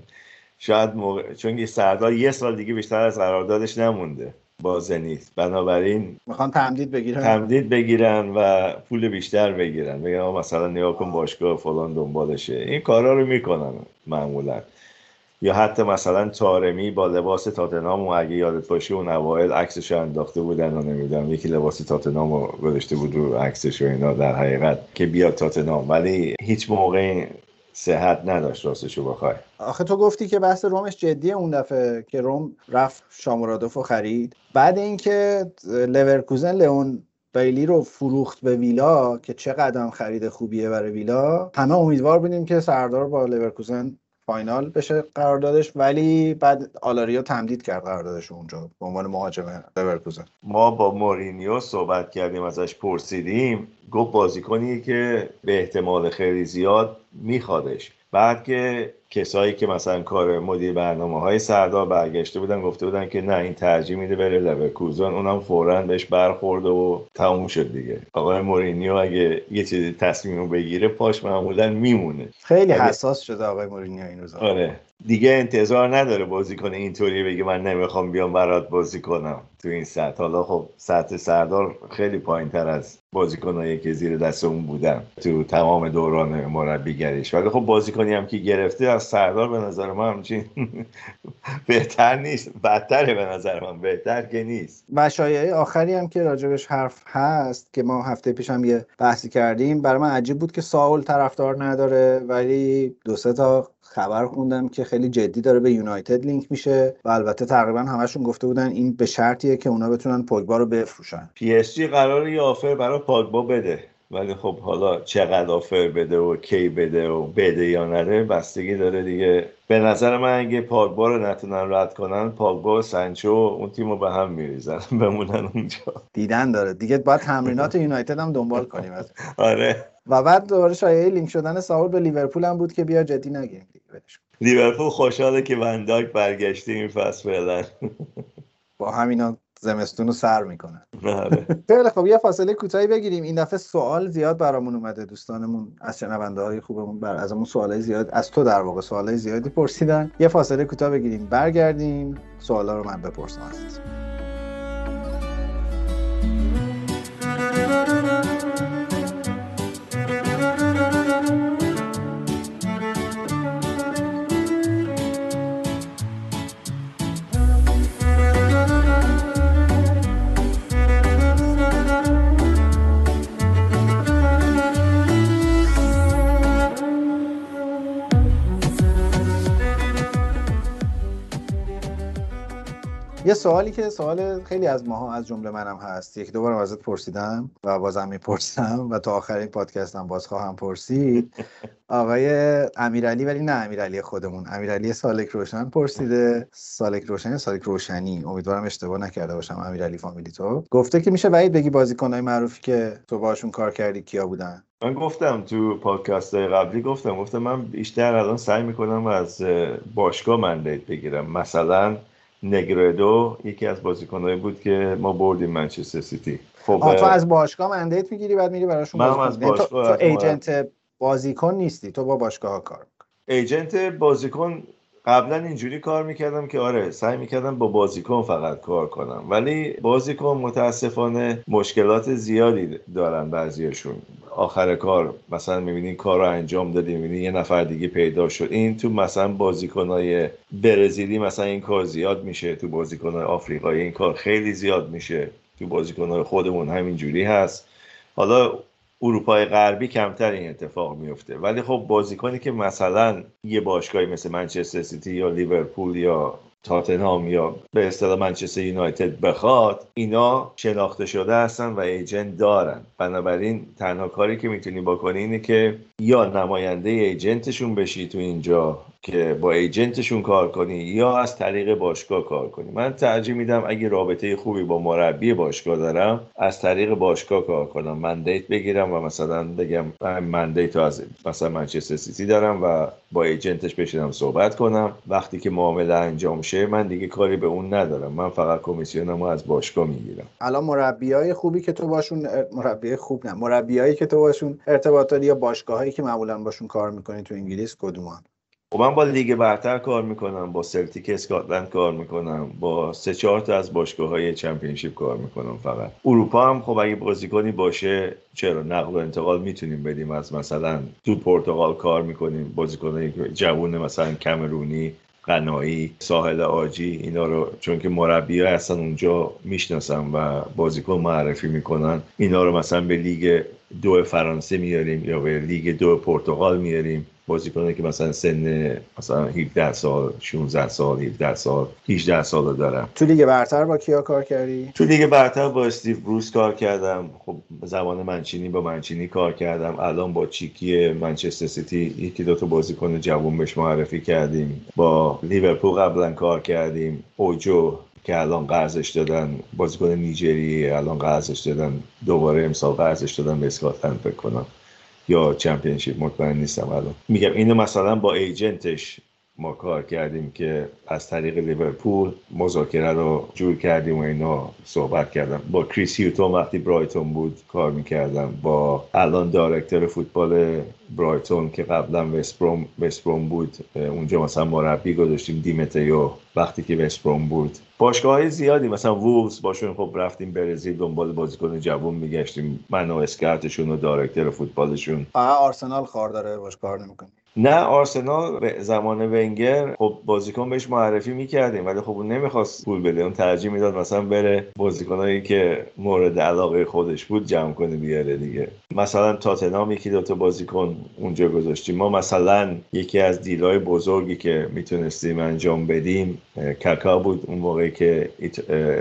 شاید موقع... چون سردار یه سال دیگه بیشتر از قراردادش نمونده. با زنیت بنابراین می‌خوان تمدید بگیرن. تمدید بگیرن و پول بیشتر بگیرن. بگن مثلا نیا کن باشگاه فلان دنبالشه. این کارا رو می‌کنن معمولا. یا حتی مثلا تارمی با لباس تاتنام و اگه یادت باشه اون اوایل عکسش انداخته بودن و نمی‌دونم یکی لباس تاتنام رو گذاشته بود رو عکسش و اینا در حقیقت که بیاد تاتنام ولی هیچ موقع صحت نداشت راستشو بخوای. آخه تو گفتی که بحث رومش جدیه اون دفعه که روم رفت شامورادوف خرید. بعد اینکه لورکوزن لئون بیلی رو فروخت به ویلا که چه قدم خرید خوبیه برای ویلا همه امیدوار بودیم که سردار با لورکوزن final بشه قراردادش ولی بعد آلاریا تمدید کرد قراردادش اونجا به عنوان مهاجم لورکوزن. ما با مورینیو صحبت کردیم ازش پرسیدیم گفت بازیکنی که به احتمال خیلی زیاد میخوادش. بعد که کسایی که مثلا کار مدیر برنامه های سردار برگشته بودن گفته بودن که نه این ترجیح میده بره لورکوزن اونم فورا بهش برخورده و تموم شد دیگه. آقای مورینیو اگه یه چیزی تصمیم رو بگیره پاش معمولا میمونه. خیلی حساس شده آقای مورینیو این روزا. آره. دیگه انتظار نداره بازیکن اینطوری بگه من نمی‌خوام بیام برات بازی کنم تو این سطح حالا خب سطح سردار خیلی پایین تر از بازیکنایی که زیر دست اون بودن تو تمام دوران مربیگریش. ولی خب بازیکنی هم که گرفته از سردار به نظر من همچین بهتر نیست. بدتره به نظر من. بهتر که نیست. و شایعه آخری هم که راجبش حرف هست که ما هفته پیش هم یه بحثی کردیم برای من عجیب بود که ساول طرفدار نداره ولی دو سه تا خبر خوندم که خیلی جدی داره به یونایتد لینک میشه و البته تقریبا همشون گفته بودن این به شرطیه که اونا بتونن پوگبا رو بفروشن. پی اس جی قرار یه offer برای پاگبا بده ولی خب حالا چقدر offer بده و کی بده و بده یا نده بستگی داره دیگه. به نظر من اگه پاگبا رو نتونن رد کنن پاگبا و سنچو اون تیم رو به هم میریزن بمونن اونجا. دیدن داره. دیگه باید تمرینات یونایتد هم دنبال کنیم آره. و بعد دوباره شایعه لینک شدن ساول به لیورپول هم بود که بیا جدی نگیریم لیورپول خوشحاله که ون‌دایک برگشته این فصل فعلا. با همینا زمستون رو سر می‌کنن آره. خیلی خب یه فاصله کوتاهی بگیریم. این دفعه سوال زیاد برامون اومده. دوستانمون از شنونده های خوبمون بر از همون سوالای زیاد از تو در واقع سوالای زیادی پرسیدن. یه فاصله کوتاه بگیریم. برگردیم. سوالا رو من بپرسم. ازت یه سوالی که سوال خیلی از ماها از جمله منم هست. یک دو ازت پرسیدم و بازم می‌پرسم و تا آخر این پادکست هم باز خواهم پرسید. آقای امیرعلی ولی نه امیرعلی خودمون. امیرعلی سالک روشن پرسیده. سالک روشن سالک روشنی؟ امیدوارم اشتباه نکرده باشم. امیرعلی فامیلی تو. گفته که میشه وحید بگی بازیکنهای معروفی که تو باشون کار کردی کیا بودن؟ من گفتم تو پادکست های قبلی گفتم. گفتم من بیشتر الان سعی می‌کنم از باشگاه مندیت بگیرم. مثلا نگردو یکی از بازیکنایی بود که ما بردیم منچستر سیتی. خب تو از باشگاه مندیت می‌گیری بعد میری براشون من از یعنی باشگاه تو, ایجنت بازیکن نیستی تو با باشگاه ها کار ایجنت بازیکن قبلا اینجوری کار می‌کردم که آره سعی می‌کردم با بازیکن فقط کار کنم. ولی بازیکن متاسفانه مشکلات زیادی دارن بعضیشون آخر کار مثلا می‌بینین کار رو انجام دادی می‌بینی یه نفر دیگه پیدا شد. این تو مثلا بازیکنهای برزیلی مثلا این کار زیاد میشه تو بازیکنهای آفریقایی این کار خیلی زیاد میشه. تو بازیکنهای خودمون همین جوری هست. حالا اروپای غربی کمتر این اتفاق میفته. ولی خب بازیکنی که مثلا یه باشگاهی مثل منچستر سیتی یا لیورپول یا تاتنهام یا به اصطلاح منچستر یونایتد بخواد اینا شناخته شده هستن و agent دارن. بنابراین تنها کاری که می‌تونی بکنی اینه که یا نماینده agent شون بشی تو اینجا که با agent شون کار کنی یا از طریق باشگاه کار کنی. من ترجیح میدم اگه رابطه خوبی با مربی باشگاه دارم از طریق باشگاه کار کنم. mandate بگیرم و مثلا بگم من mandate از مثلا منچستر سیتی دارم و با agent ش بشینم صحبت کنم. وقتی که معامله انجام شه من دیگه کاری به اون ندارم. من فقط کمیسیونم از باشگاه می‌گیرم. الان مربیای خوبی که تو باشون مربی خوب نه مربیایی که تو باشون ارتباط داری یا باشگاهایی که معمولا باشون کار می‌کنی تو انگلیس کدومان خب من با لیگ برتر کار می‌کنم با سلتیک اسکاتلند کار می‌کنم با سه چهار تا از باشگاه های چمپیونشیپ کار می‌کنم فقط. اروپا هم خب اگه بازیکنی باشه چرا نقل و انتقال می‌تونیم بدیم از مثلا تو پرتغال کار می‌کنیم بازیکنایی جوون مثلا کمرونی غنایی ساحل عاجی اینا رو چون که مربی هستن اونجا می‌شناسن و بازیکن معرفی می‌کنن. اینا رو مثلا به لیگ دو فرانسه میاریم یا به لیگ دو پرتغال میاریم بازیکنه که مثلا سن مثلا 17 سال 16 سال 17 سال 18 سال دارم. تو لیگ برتر با کیا کار کردی؟ تو لیگ برتر با استیو بروس کار کردم. خب زمان منچینی با منچینی کار کردم. الان با چیکی منچستر سیتی یکی دو تا بازیکن جوون بهش معرفی کردیم. با لیورپول قبلا کار کردیم. اوجو که الان قرضش دادن بازیکن نیجری الان قرضش دادن. دوباره امسال قرضش دادن به اسکاتلند فکر کنم. یا Championship مطمئن نیستم الان. میگم اینو مثلا با agent ش ما کار کردیم که از طریق لیورپول مذاکره رو جور کردیم و اینا صحبت کردم. با کریس هیوتون وقتی برایتون بود کار می‌کردم. با الان director فوتبال برایتون که قبلا وستبروم وستبروم بود اونجا مثلا مربی گذاشتیم دیمتیو وقتی که وستبروم بود. باشگاه های زیادی مثلا وولز باشون خب رفتیم برزیل دنبال بازیکن جوون میگشتیم. من و اسکرتشون و دایرکتور فوتبالشون. آرسنال خار داره باش کار نمی‌کنه نه آرسنال زمان ونگر خب بازیکن بهش معرفی می‌کردیم ولی خب اون نمی‌خواست پول بده. اون ترجیح می‌داد مثلا بره بازیکنایی که مورد علاقه خودش بود جمع کنه بیاره دیگه. مثلا تاتنام یکی دوتا بازیکن اونجا گذاشتیم. ما مثلا یکی از دیلای بزرگی که می‌تونستیم انجام بدیم کاکا بود اون موقعی که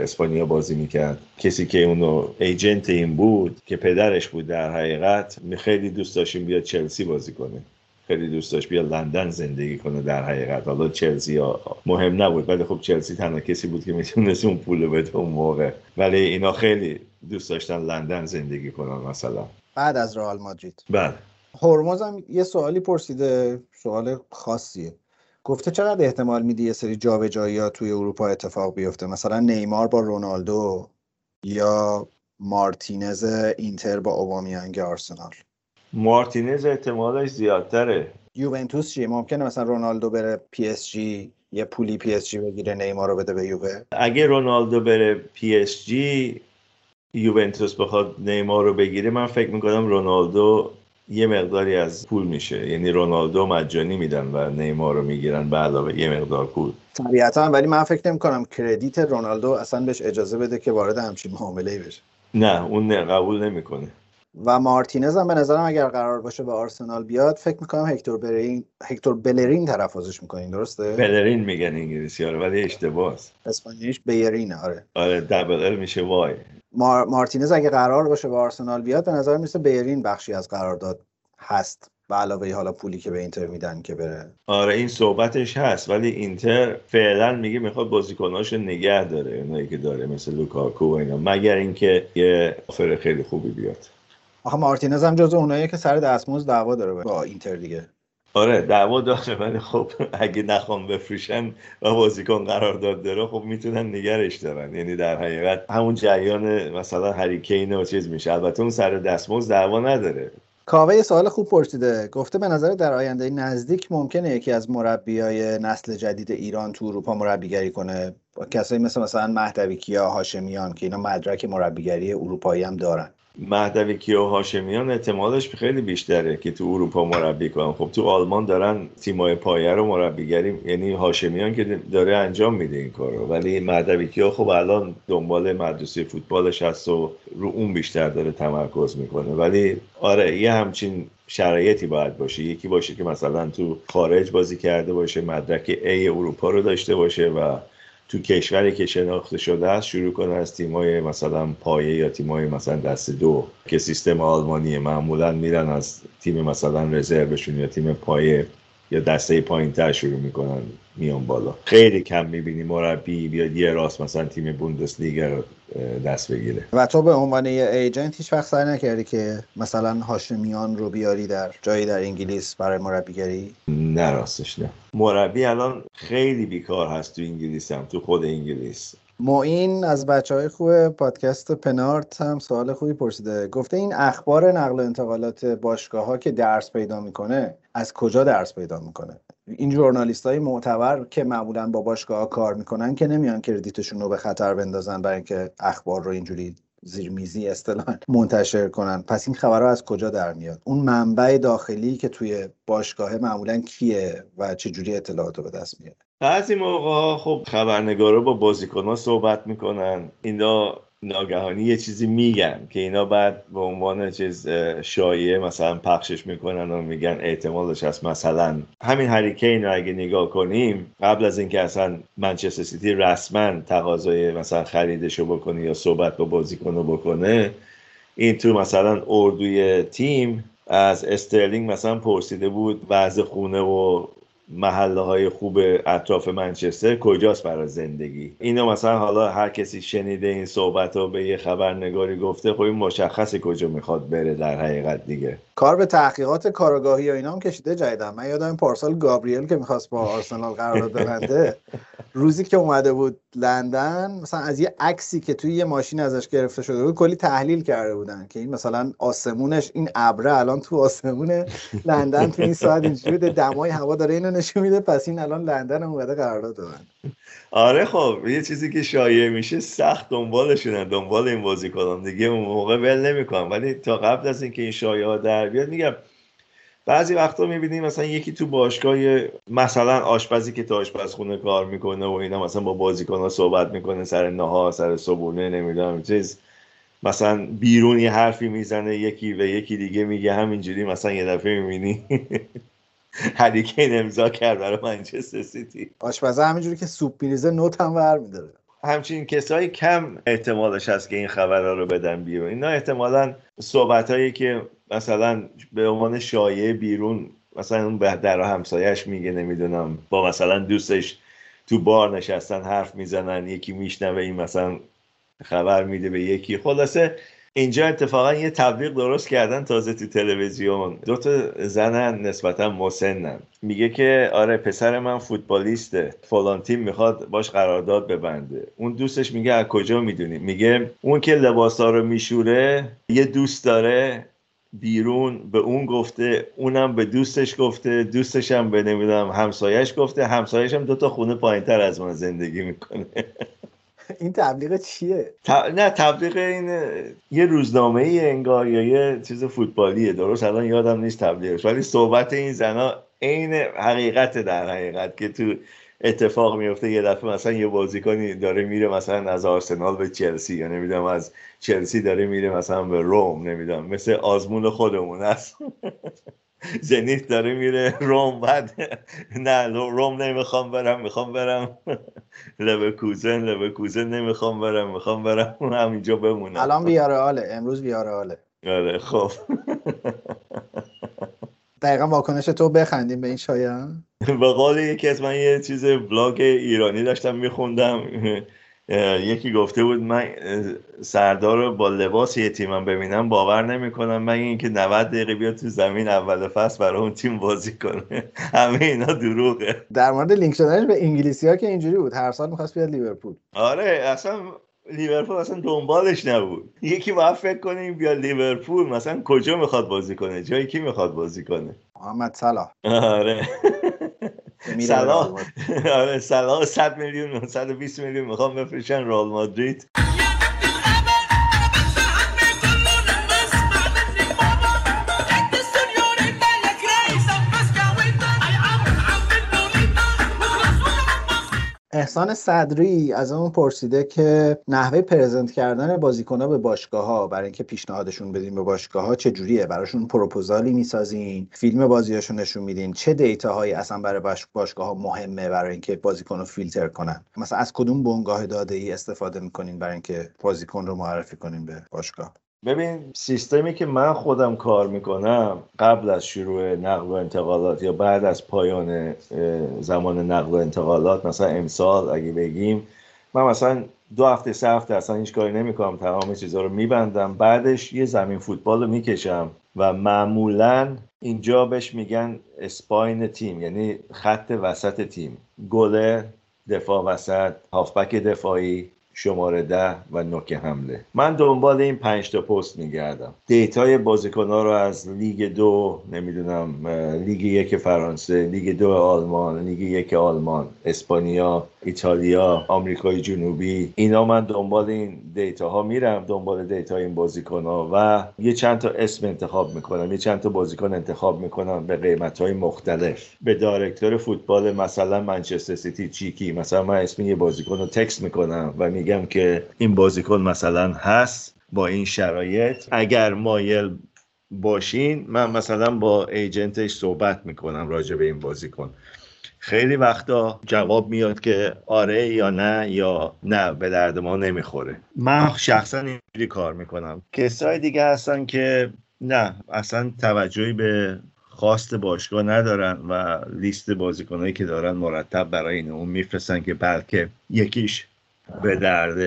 اسپانیا بازی می‌کرد. کسی که اونو ایجنت این بود که پدرش بود در حقیقت خیلی دوست داشتیم بیاد چلسی بازی کنه. خیلی دوست داشت بیا لندن زندگی کنه در حقیقت. حالا چلسی ها مهم نبود ولی خب چلسی تنها کسی بود که می‌تونست اون پول بده اون موقع. ولی اینا خیلی دوست داشتن لندن زندگی کنن مثلا. بعد از رئال مادرید. بله هرمز هم یه سوالی پرسیده سوال خاصیه. گفته چقدر احتمال میدی یه سری جابجایی ها توی اروپا اتفاق بیفته؟ مثلا نیمار با رونالدو یا مارتینز اینتر با اوبامیانگ آرسنال؟ مارتینز احتمالش زیادتره. یوونتوس چیه؟ ممکنه مثلا رونالدو بره پی اس جی یه پولی پی اس جی بگیره نیمار رو بده به یووه. اگه رونالدو بره پی اس جی یوونتوس بخواد نیمار رو بگیره من فکر می‌کنم رونالدو یه مقداری از پول میشه. یعنی رونالدو مجانی میدن و نیمار رو می‌گیرن به علاوه یه مقدار پول. طبیعتا ولی من فکر نمی کنم credit رونالدو اصلا بهش اجازه بده که وارد همچین معامله بشه. نه اون نه قبول نمی‌کنه. و مارتینز هم به نظرم اگر قرار باشه به آرسنال بیاد فکر می‌کنم هکتور بلرین هکتور بلرین تلفظش می‌کنین درسته؟ بلرین میگن انگلیسی آره ولی اشتباهه Spanish بیرینه آره. آره double میشه Y. مار... مارتینز اگه قرار باشه به آرسنال بیاد به نظر میرسه بیرین بخشی از قرارداد هست. به علاوه حالا پولی که به اینتر میدن که بره. آره این صحبتش هست ولی اینتر فعلا میگه می‌خواد بازیکناشو نگه داره اونایی که داره مثل لوکاکو و اینا مگر اینکه یه offer خیلی خوبی بیاد. آخه مارتینز هم جزو اوناییه که سر دستمزد دعوا داره با اینتر دیگه. آره دعوا داره ولی خب اگه نخوام بفروشن و بازیکن قرارداد داره خب می‌تونن نگرش دارن. یعنی در حقیقت همون جریان مثلا هریکین و چیز میشه. البته اون سر دستمزد دعوا نداره. کاوه سوال خوب پرسیده. گفته به نظر در آینده نزدیک ممکنه یکی از مربیای نسل جدید ایران تو اروپا مربیگری کنه؟ با کسایی مثل مثلا مهدوی کیا هاشمیان که اینا مدرک مربیگری اروپایی هم دارن. مهدوی کیا و هاشمیان احتمالش خیلی بیشتره که تو اروپا مربی کنن. خب تو آلمان دارن تیمای پایه رو مربیگری یعنی هاشمیان که داره انجام میده این کارو. ولی مهدوی کیا خب الان دنبال مدرسه فوتبالش هست و رو اون بیشتر داره تمرکز می‌کنه. ولی آره یه همچین شرایطی باید باشه. یکی باشه که مثلا تو خارج بازی کرده باشه مدرک A اروپا رو داشته باشه و تو کشوری که شناخته شده است شروع کنه از تیمای مثلا پایه یا تیمای مثلا دست دو که سیستم آلمانیه. معمولا میرن از تیم مثلا رزروشون یا تیم پایه یا دسته پایین تر شروع می‌کنن میان بالا. خیلی کم می‌بینی مربی بیاد یه راست مثلا تیم بوندسلیگا دست بگیره. و تو به عنوان یه ایجنت هیچ وقت سعی نکردی که مثلا هاشمیان رو بیاری در جایی در انگلیس برای مربیگری؟ نه راستش نه. مربی الان خیلی بیکار هست تو انگلیس هم تو خود انگلیس. معین از بچه های خوب پادکست پنارت هم سوال خوبی پرسیده. گفته این اخبار نقل و انتقالات باشگاه ها که درس پیدا می‌کنه از کجا درس پیدا می‌کنه؟ این جورنالیست های معتبر که معمولا با باشگاه ها کار می‌کنن که نمیان کردیتشون رو به خطر بندازن برای اینکه اخبار رو اینجوری زیر میزی اصطلاحا منتشر کنن. پس این خبرها از کجا در میاد؟ اون منبع داخلی که توی باشگاه معمولا کیه و چه جوری اطلاعات رو به دست میاره؟ بعضی موقع خب خبرنگارا با بازیکنها صحبت می‌کنن. اینا ناگهانی یه چیزی میگن که اینا بعد به عنوان چیز شایعه مثلا پخشش می‌کنن و میگن احتمالش هست مثلا همین هریکین رو اگه نگاه کنیم قبل از اینکه اصلا منچستر سیتی رسما تقاضای مثلا خریدش رو بکنه یا صحبت با بازیکن رو بکنه این تو مثلا اردوی تیم از استرلینگ مثلا پرسیده بود وضع خونه و محله های خوب اطراف منچستر کجاست برای زندگی؟ اینو مثلا حالا هر کسی شنیده این صحبت رو به یه خبرنگاری گفته خب این مشخصه کجا می‌خواد بره در حقیقت دیگه. کار به تحقیقات کارگاهی و اینا هم کشیده جدیدم من یادم پارسال گابریل که می‌خواست با آرسنال قرارداد ببنده روزی که اومده بود لندن مثلا از یه عکسی که توی یه ماشین ازش گرفته شده بود کلی تحلیل کرده بودن که این مثلا آسمونش این ابره الان تو آسمون لندن تو این ساعت اینجوری دمای هوا داره اینو نشون میده پس این الان لندن اومده قرارداد ببنده. آره خب یه چیزی که شایع میشه سخت دنبالشونن دنبال این بازیکنان. دیگه اون موقع ول نمی‌کنن. ولی تا قبل از اینکه این شایعه در بیاد میگم بعضی وقتا می‌بینیم مثلا یکی تو باشگاه مثلا آشپزی که تو آشپزخونه کار می‌کنه و اینا مثلا با بازیکن ها صحبت می‌کنه سر نهار سر صبحونه نمی‌دونم چیز. مثلا بیرون یه حرفی می‌زنه یکی و یکی دیگه میگه همینجوری مثلا یه دفعه می‌بینی. هریکین امضا کرد برای منچستر سیتی. آشپزه همینجوری که سوپ میریزه نوت هم ور میداره همچین کسایی کم احتمالش هست که این خبرها رو بدن بیرون. اینا احتمالا صحبت هایی که مثلا به عنوان شایعه بیرون مثلا اون در همسایش میگه نمی‌دونم با مثلا دوستش تو بار نشستن حرف می‌زنن یکی میشنوه این مثلا خبر میده به یکی. خلاصه اینجا اتفاقا یه تبلیغ درست کردن تازه تو تلویزیون. دو تا زنن نسبتا مسنن. میگه که آره پسر من فوتبالیسته فلان تیم می‌خواد باش قرارداد ببنده. اون دوستش میگه از کجا می‌دونی؟ میگه اون که لباسا رو میشوره یه دوست داره بیرون به اون گفته اونم به دوستش گفته دوستش هم به نمی‌دونم همسایش گفته همسایش هم دو تا خونه پایین تر از من زندگی می‌کنه. این تبلیغ چیه؟ نه تبلیغ این یه روزنامه ای انگار یا یه چیز فوتبالیه. درست؟ الان یادم نیست تبلیغش. ولی صحبت این زنا عین حقیقت در حقیقت که تو اتفاق میفته یه دفعه مثلا یه بازیکنی داره میره مثلا از آرسنال به چلسی یا نمی‌دونم از چلسی داره میره مثلا به روم نمی‌دونم مثل آزمون خودمون هست. زنیت داره میره روم بعد نه روم نمی‌خوام برم می‌خوام برم لبکوزن لبکوزن نمی‌خوام برم می‌خوام برم همینجا بمونم. الان بیارئاله امروز بیارئاله آره خب. دقیقا واکنش تو بخندیم به این شایان. به قول یکی از من یه چیز بلاگ ایرانی داشتم میخوندم. یکی گفته بود من سردار رو با لباس یه تیمم ببینم باور نمی‌کنم من اینکه 90 دقیقه بیاد تو زمین اول فصل برای اون تیم بازی کنه. همه اینا دروغه. در مورد لینک شدنش به انگلیسی ها که اینجوری بود. هر سال می‌خواست بیاد لیورپول. آره اصلا لیورپول اصلا دنبالش نبود. یکی باید فکر کنیم بیا لیورپول مثلا کجا می‌خواد بازی کنه؟ جایی کی می‌خواد بازی کنه؟ محمد صلاح. آره. صلاح. آره صلاح 100 میلیون 120 میلیون می‌خوام بفروشن رئال مادرید. احسان صدری از اون پرسیده که نحوه پرزنت کردن بازیکنها به باشگاه ها برای اینکه پیشنهادشون بدین به باشگاه ها چه جوریه براشون پروپوزالی می‌سازین؟ فیلم بازیاشون نشون میدین؟ چه دیتا هایی اصلا برای باشگاه ها مهمه برای اینکه بازیکن رو فیلتر کنن؟ مثلا از کدوم بنگاه داده ای استفاده می‌کنین برای اینکه بازیکن رو معرفی کنین به باشگاه؟ ببین سیستمی که من خودم کار می‌کنم قبل از شروع نقل و انتقالات یا بعد از پایان زمان نقل و انتقالات مثلا امسال اگه بگیم من مثلا دو هفته سه هفته اصلا هیچ کاری نمی‌کنم تمام چیزها رو میبندم. بعدش یه زمین فوتبال رو می‌کشم و معمولا اینجا بهش میگن spine تیم یعنی خط وسط تیم. گلر دفاع وسط هافبک دفاعی. شماره ده و نوک حمله. من دنبال این پنج تا پست میگردم. data ی بازیکن ها رو از لیگ دو نمی‌دونم لیگ یک فرانسه لیگ دو آلمان لیگ یک آلمان اسپانیا ایتالیا آمریکای جنوبی اینا من دنبال این data ها میرم دنبال data این بازیکن ها و یه چند تا اسم انتخاب می‌کنم یه چند تا بازیکن انتخاب می‌کنم به قیمت های مختلف. به director فوتبال مثلا منچستر سیتی چیکی مثلا من اسم یه بازیکن رو text می‌کنم و میگم که این بازیکن مثلا هست با این شرایط. اگر مایل باشین من مثلا با ایجنتش صحبت می‌کنم راجع به این بازیکن. خیلی وقتا جواب میاد که آره یا نه یا نه به درد ما نمی‌خوره. من شخصا اینجوری کار می‌کنم. کسای دیگه هستن که نه اصلا توجهی به خواست باشگاه ندارن و لیست بازیکنهایی که دارن مرتب برای این اون میفرستن که بلکه یکیش به درد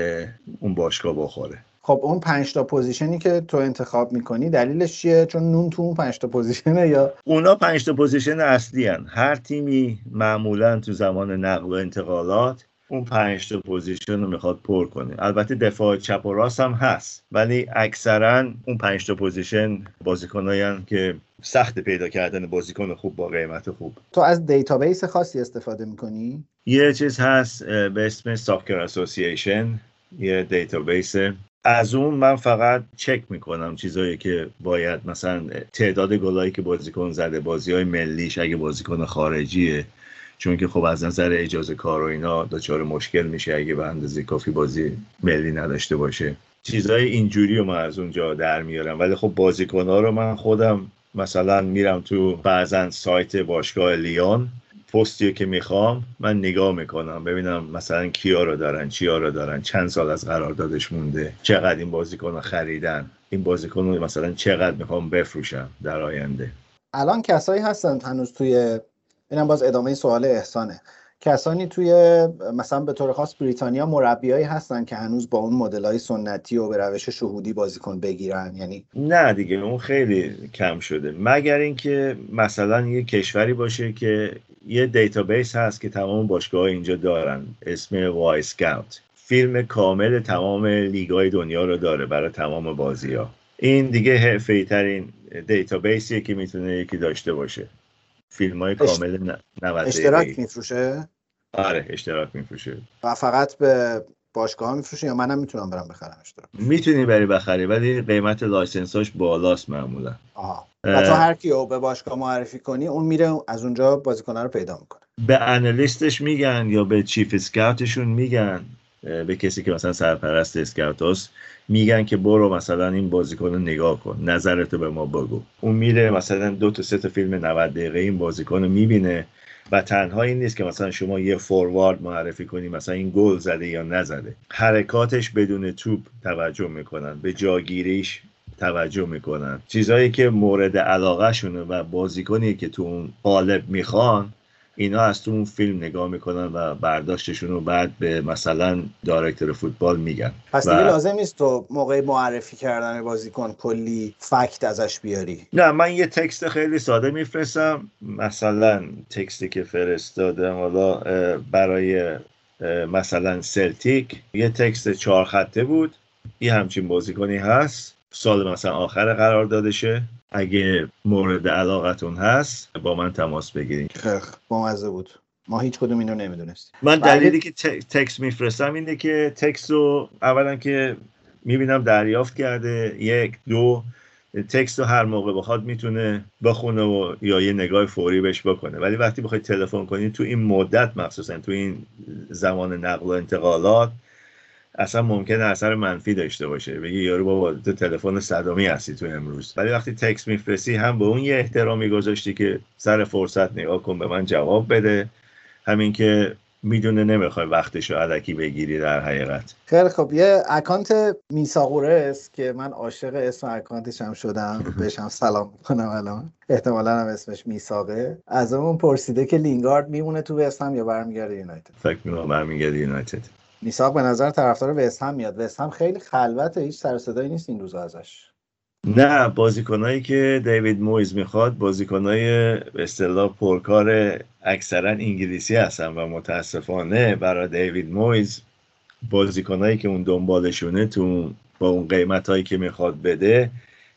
اون باشگاه بخوره. خب اون پنج تا position ی که تو انتخاب می‌کنی دلیلش چیه؟ چون نون تو اون پنج تا position ه یا؟ اونا پنج تا position اصلی هن. هر تیمی معمولا تو زمان نقل و انتقالات اون پنج تا position رو می‌خواد پر کنه. البته دفاع چپ و راست هم هست ولی اکثرا اون پنج تا position بازیکنایی که سخت پیدا کردن بازیکن خوب با قیمت خوب. تو از database خاصی استفاده می‌کنی؟ یه چیز هست به اسم Soccer Association یه database. از اون من فقط چک می‌کنم چیزایی که باید مثلا تعداد گلایی که بازیکن زده بازی های ملیش اگه بازیکن خارجیه چون که خب از نظر اجازه کار و اینا دچار مشکل میشه اگه به اندازه کافی بازی ملی نداشته باشه. چیزهای اینجوری رو من از اونجا در میارم. ولی خب بازیکن ها رو من خودم مثلا میرم تو بعضا سایت باشگاه لیون. پستی که می‌خوام من نگاه می‌کنم. ببینم مثلا کیا رو دارن چیا رو دارن چند سال از قراردادش مونده چقدر این بازیکن خریدن این بازیکن مثلا چقدر می‌خوام بفروشم در آینده. الان کسایی هستن هنوز توی اینم باز ادامه سوال احسانه. کسانی توی مثلا به طور خاص بریتانیا مربیایی هستن که هنوز با اون مدل های سنتی و به روش شهودی بازیکن بگیرن؟ یعنی نه دیگه اون خیلی کم شده. مگر اینکه مثلا یه کشوری باشه که یه database هست که تمام باشگاه اینجا دارن اسم Wyscout. فیلم کامل تمام لیگای دنیا رو داره برای تمام بازی ها این دیگه حرفه ترین database یه که می‌تونه یکی داشته باشه. فیلم های کامل 90 اشتراک میفروشه؟ آره اشتراک میفروشه. و فقط به باشگاه ها میفروشه یا منم می‌تونم برم بخرم اشتراک؟ می‌تونی بری بخری ولی قیمت license اش بالاست معمولا. آها. و تو هر کیو به باشگاه معرفی کنی اون میره از اونجا بازیکن رو پیدا می‌کنه. به انالیستش میگن یا به چیف اسکاوتشون میگن به کسی که مثلا سرپرست اسکاوت هست میگن که برو مثلا این بازیکن رو نگاه کن نظرتو به ما بگو. اون میره مثلا دو تا سه تا فیلم 90 دقیقه این بازیکن رو می‌بینه و تنها این نیست که مثلا شما یه فوروارد معرفی کنی مثلا این گل زده یا نزده. حرکاتش بدون توپ توجه می‌کنن به جاگیریش توجه می‌کنن. چیزهایی که مورد علاقه شونه و بازیکنی که تو اون قالب می‌خوان اینا از تو اون فیلم نگاه می‌کنن و برداشتشون رو بعد به مثلا دایرکتور فوتبال میگن. پس دیگه لازم نیست تو موقع معرفی کردن بازیکن کلی فکت ازش بیاری. نه من یه تکست خیلی ساده میفرستم. مثلا تکستی که فرستادم حالا برای مثلا سلتیک. یه تکست چهار خطه بود. یه همچین بازیکنی هست. سال مثلا آخر قرار دادشه. اگه مورد علاقتون هست با من تماس بگیرید. خیلی با مزه بود. ما هیچ کدوم اینو نمی‌دونستیم. من دلیلی که تکس میفرستم اینه که تکس رو اولا که می‌بینم دریافت کرده یک دو تکست رو هر موقع بخواد می‌تونه بخونه و یا یه نگاه فوری بهش بکنه. ولی وقتی بخواید تلفن کنید تو این مدت مخصوصا تو این زمان نقل و انتقالات اصلا ممکنه اثر منفی داشته باشه. بگی یارو بابا تو تلفن صدامی هستی تو امروز. ولی وقتی تکس میفرستی هم به اون یه احترامی گذاشتی که سر فرصت نگاه کن به من جواب بده. همین که می‌دونه نمی‌خوای وقتش رو علکی بگیری در حقیقت. خیلی خب یه اکانت میساقوره است که من عاشق اسم اکانتش هم شدم. بهش هم سلام کنم الان. احتمالا هم اسمش میساقه از اون پرسیده که لینگارد میمونه تو وستهم یا برمیگرده یونایتد؟ فکر می‌کنم برمیگرده یونایتد. میثاق به نظر طرفدار وست هم میاد. وست هم خیلی خلوته هیچ سر صدایی نیست این روزا ازش. نه بازیکنایی که دیوید مویز می‌خواد بازیکنای به اصطلاح پرکار اکثرا انگلیسی هستن و متاسفانه برای دیوید مویز بازیکنایی که اون دنبالشونه تو با اون قیمت هایی که می‌خواد بده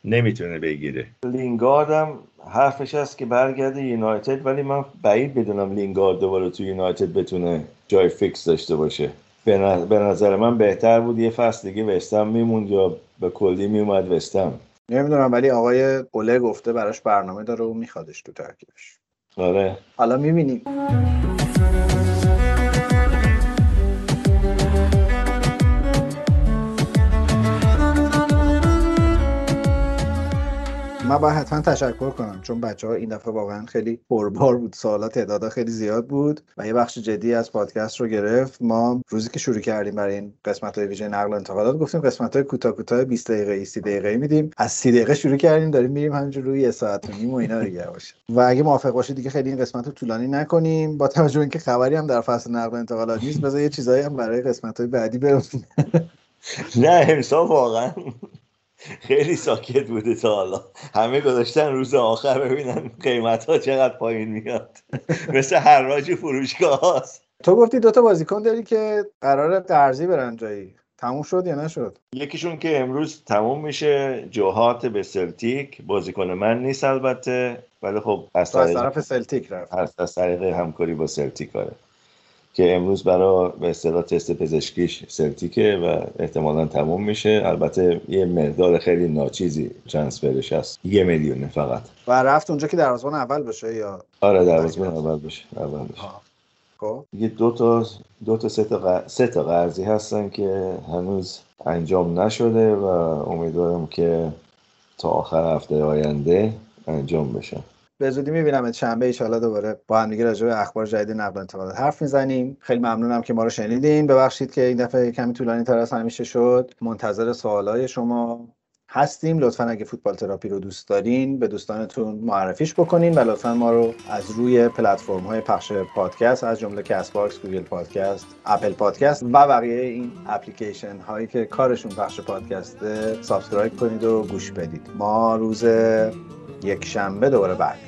نمی‌تونه بگیره. لینگارد هم حرفش هست که برگرده یونایتد ولی من بعید بدونم لینگارد دوباره تو یونایتد بتونه جای فیکس داشته باشه. به نظر من بهتر بود. یه فصل دیگه وستم میموند یا به کلی میومد وستم نمی‌دونم ولی آقای اوله گفته براش برنامه داره و میخوادش تو ترکیبش. آره. حالا می‌بینیم. من باید حتما تشکر کنم چون بچه ها این دفعه واقعا خیلی پربار بود سوالات تعداد خیلی زیاد بود و یه بخش جدی از پادکست رو گرفت. ما روزی که شروع کردیم برای این قسمت های ویژه نقل و انتقالات گفتیم قسمت های کوتاه کوتاه 20 دقیقه 30 دقیقه میدیم. از 30 دقیقه شروع کردیم داریم میریم همینجور روی یه ساعت و نیم و اینا دیگه باشه. و اگه موافق باشید دیگه خیلی این قسمت رو طولانی نکنیم. با توجه اینکه خبری هم در فصل نقل و انتقالات نیست بذار یه چیزایی هم برای قسمت های بعدی برسیم نه امسال واقعا. خیلی ساکت بوده تا حالا. همه گذاشتن روز آخر ببینن قیمت ها چقدر پایین میاد. مثل حراج فروشگاه هاست تو گفتی دوتا بازیکن داری که قرار قرضی برن جایی. تموم شد یا نشد؟ یکیشون که امروز تموم میشه جوهات به سلتیک. بازیکن من نیست البته. ولی خب از طرف سلتیک رفت. از طریق همکاری با سلتیک آره. که امروز برای به اصطلاح تست پزشکیش سلتیکه و احتمالا تموم میشه. البته یه مقدار خیلی ناچیزی ترانسفرش هست. یه میلیون فقط. و رفت اونجا که دروازه‌بان اول بشه یا؟ آره دروازه‌بان اول بشه. اول بشه. خب. یه دو تا دو تا سه تا سه تا قرضی هستن که هنوز انجام نشده و امیدوارم که تا آخر هفته آینده انجام بشه. به زودی می‌بینم شنبه ایشالا دوباره با هم دیگه راجع اخبار جدید نقل انتقالات حرف می‌زنیم. خیلی ممنونم که ما رو شنیدین. ببخشید که این دفعه کمی طولانی تر از همیشه شد. منتظر سوالای شما هستیم. لطفا اگه فوتبال تراپی رو دوست دارین به دوستانتون معرفیش بکنین و لطفا ما رو از روی پلتفرم های پخش پادکست از جمله Castbox گوگل پادکست اپل پادکست و بقیه این اپلیکیشن هایی که کارشون پخش پادکسته subscribe کنید و گوش بدید. ما روز یک شنبه دوباره برمیم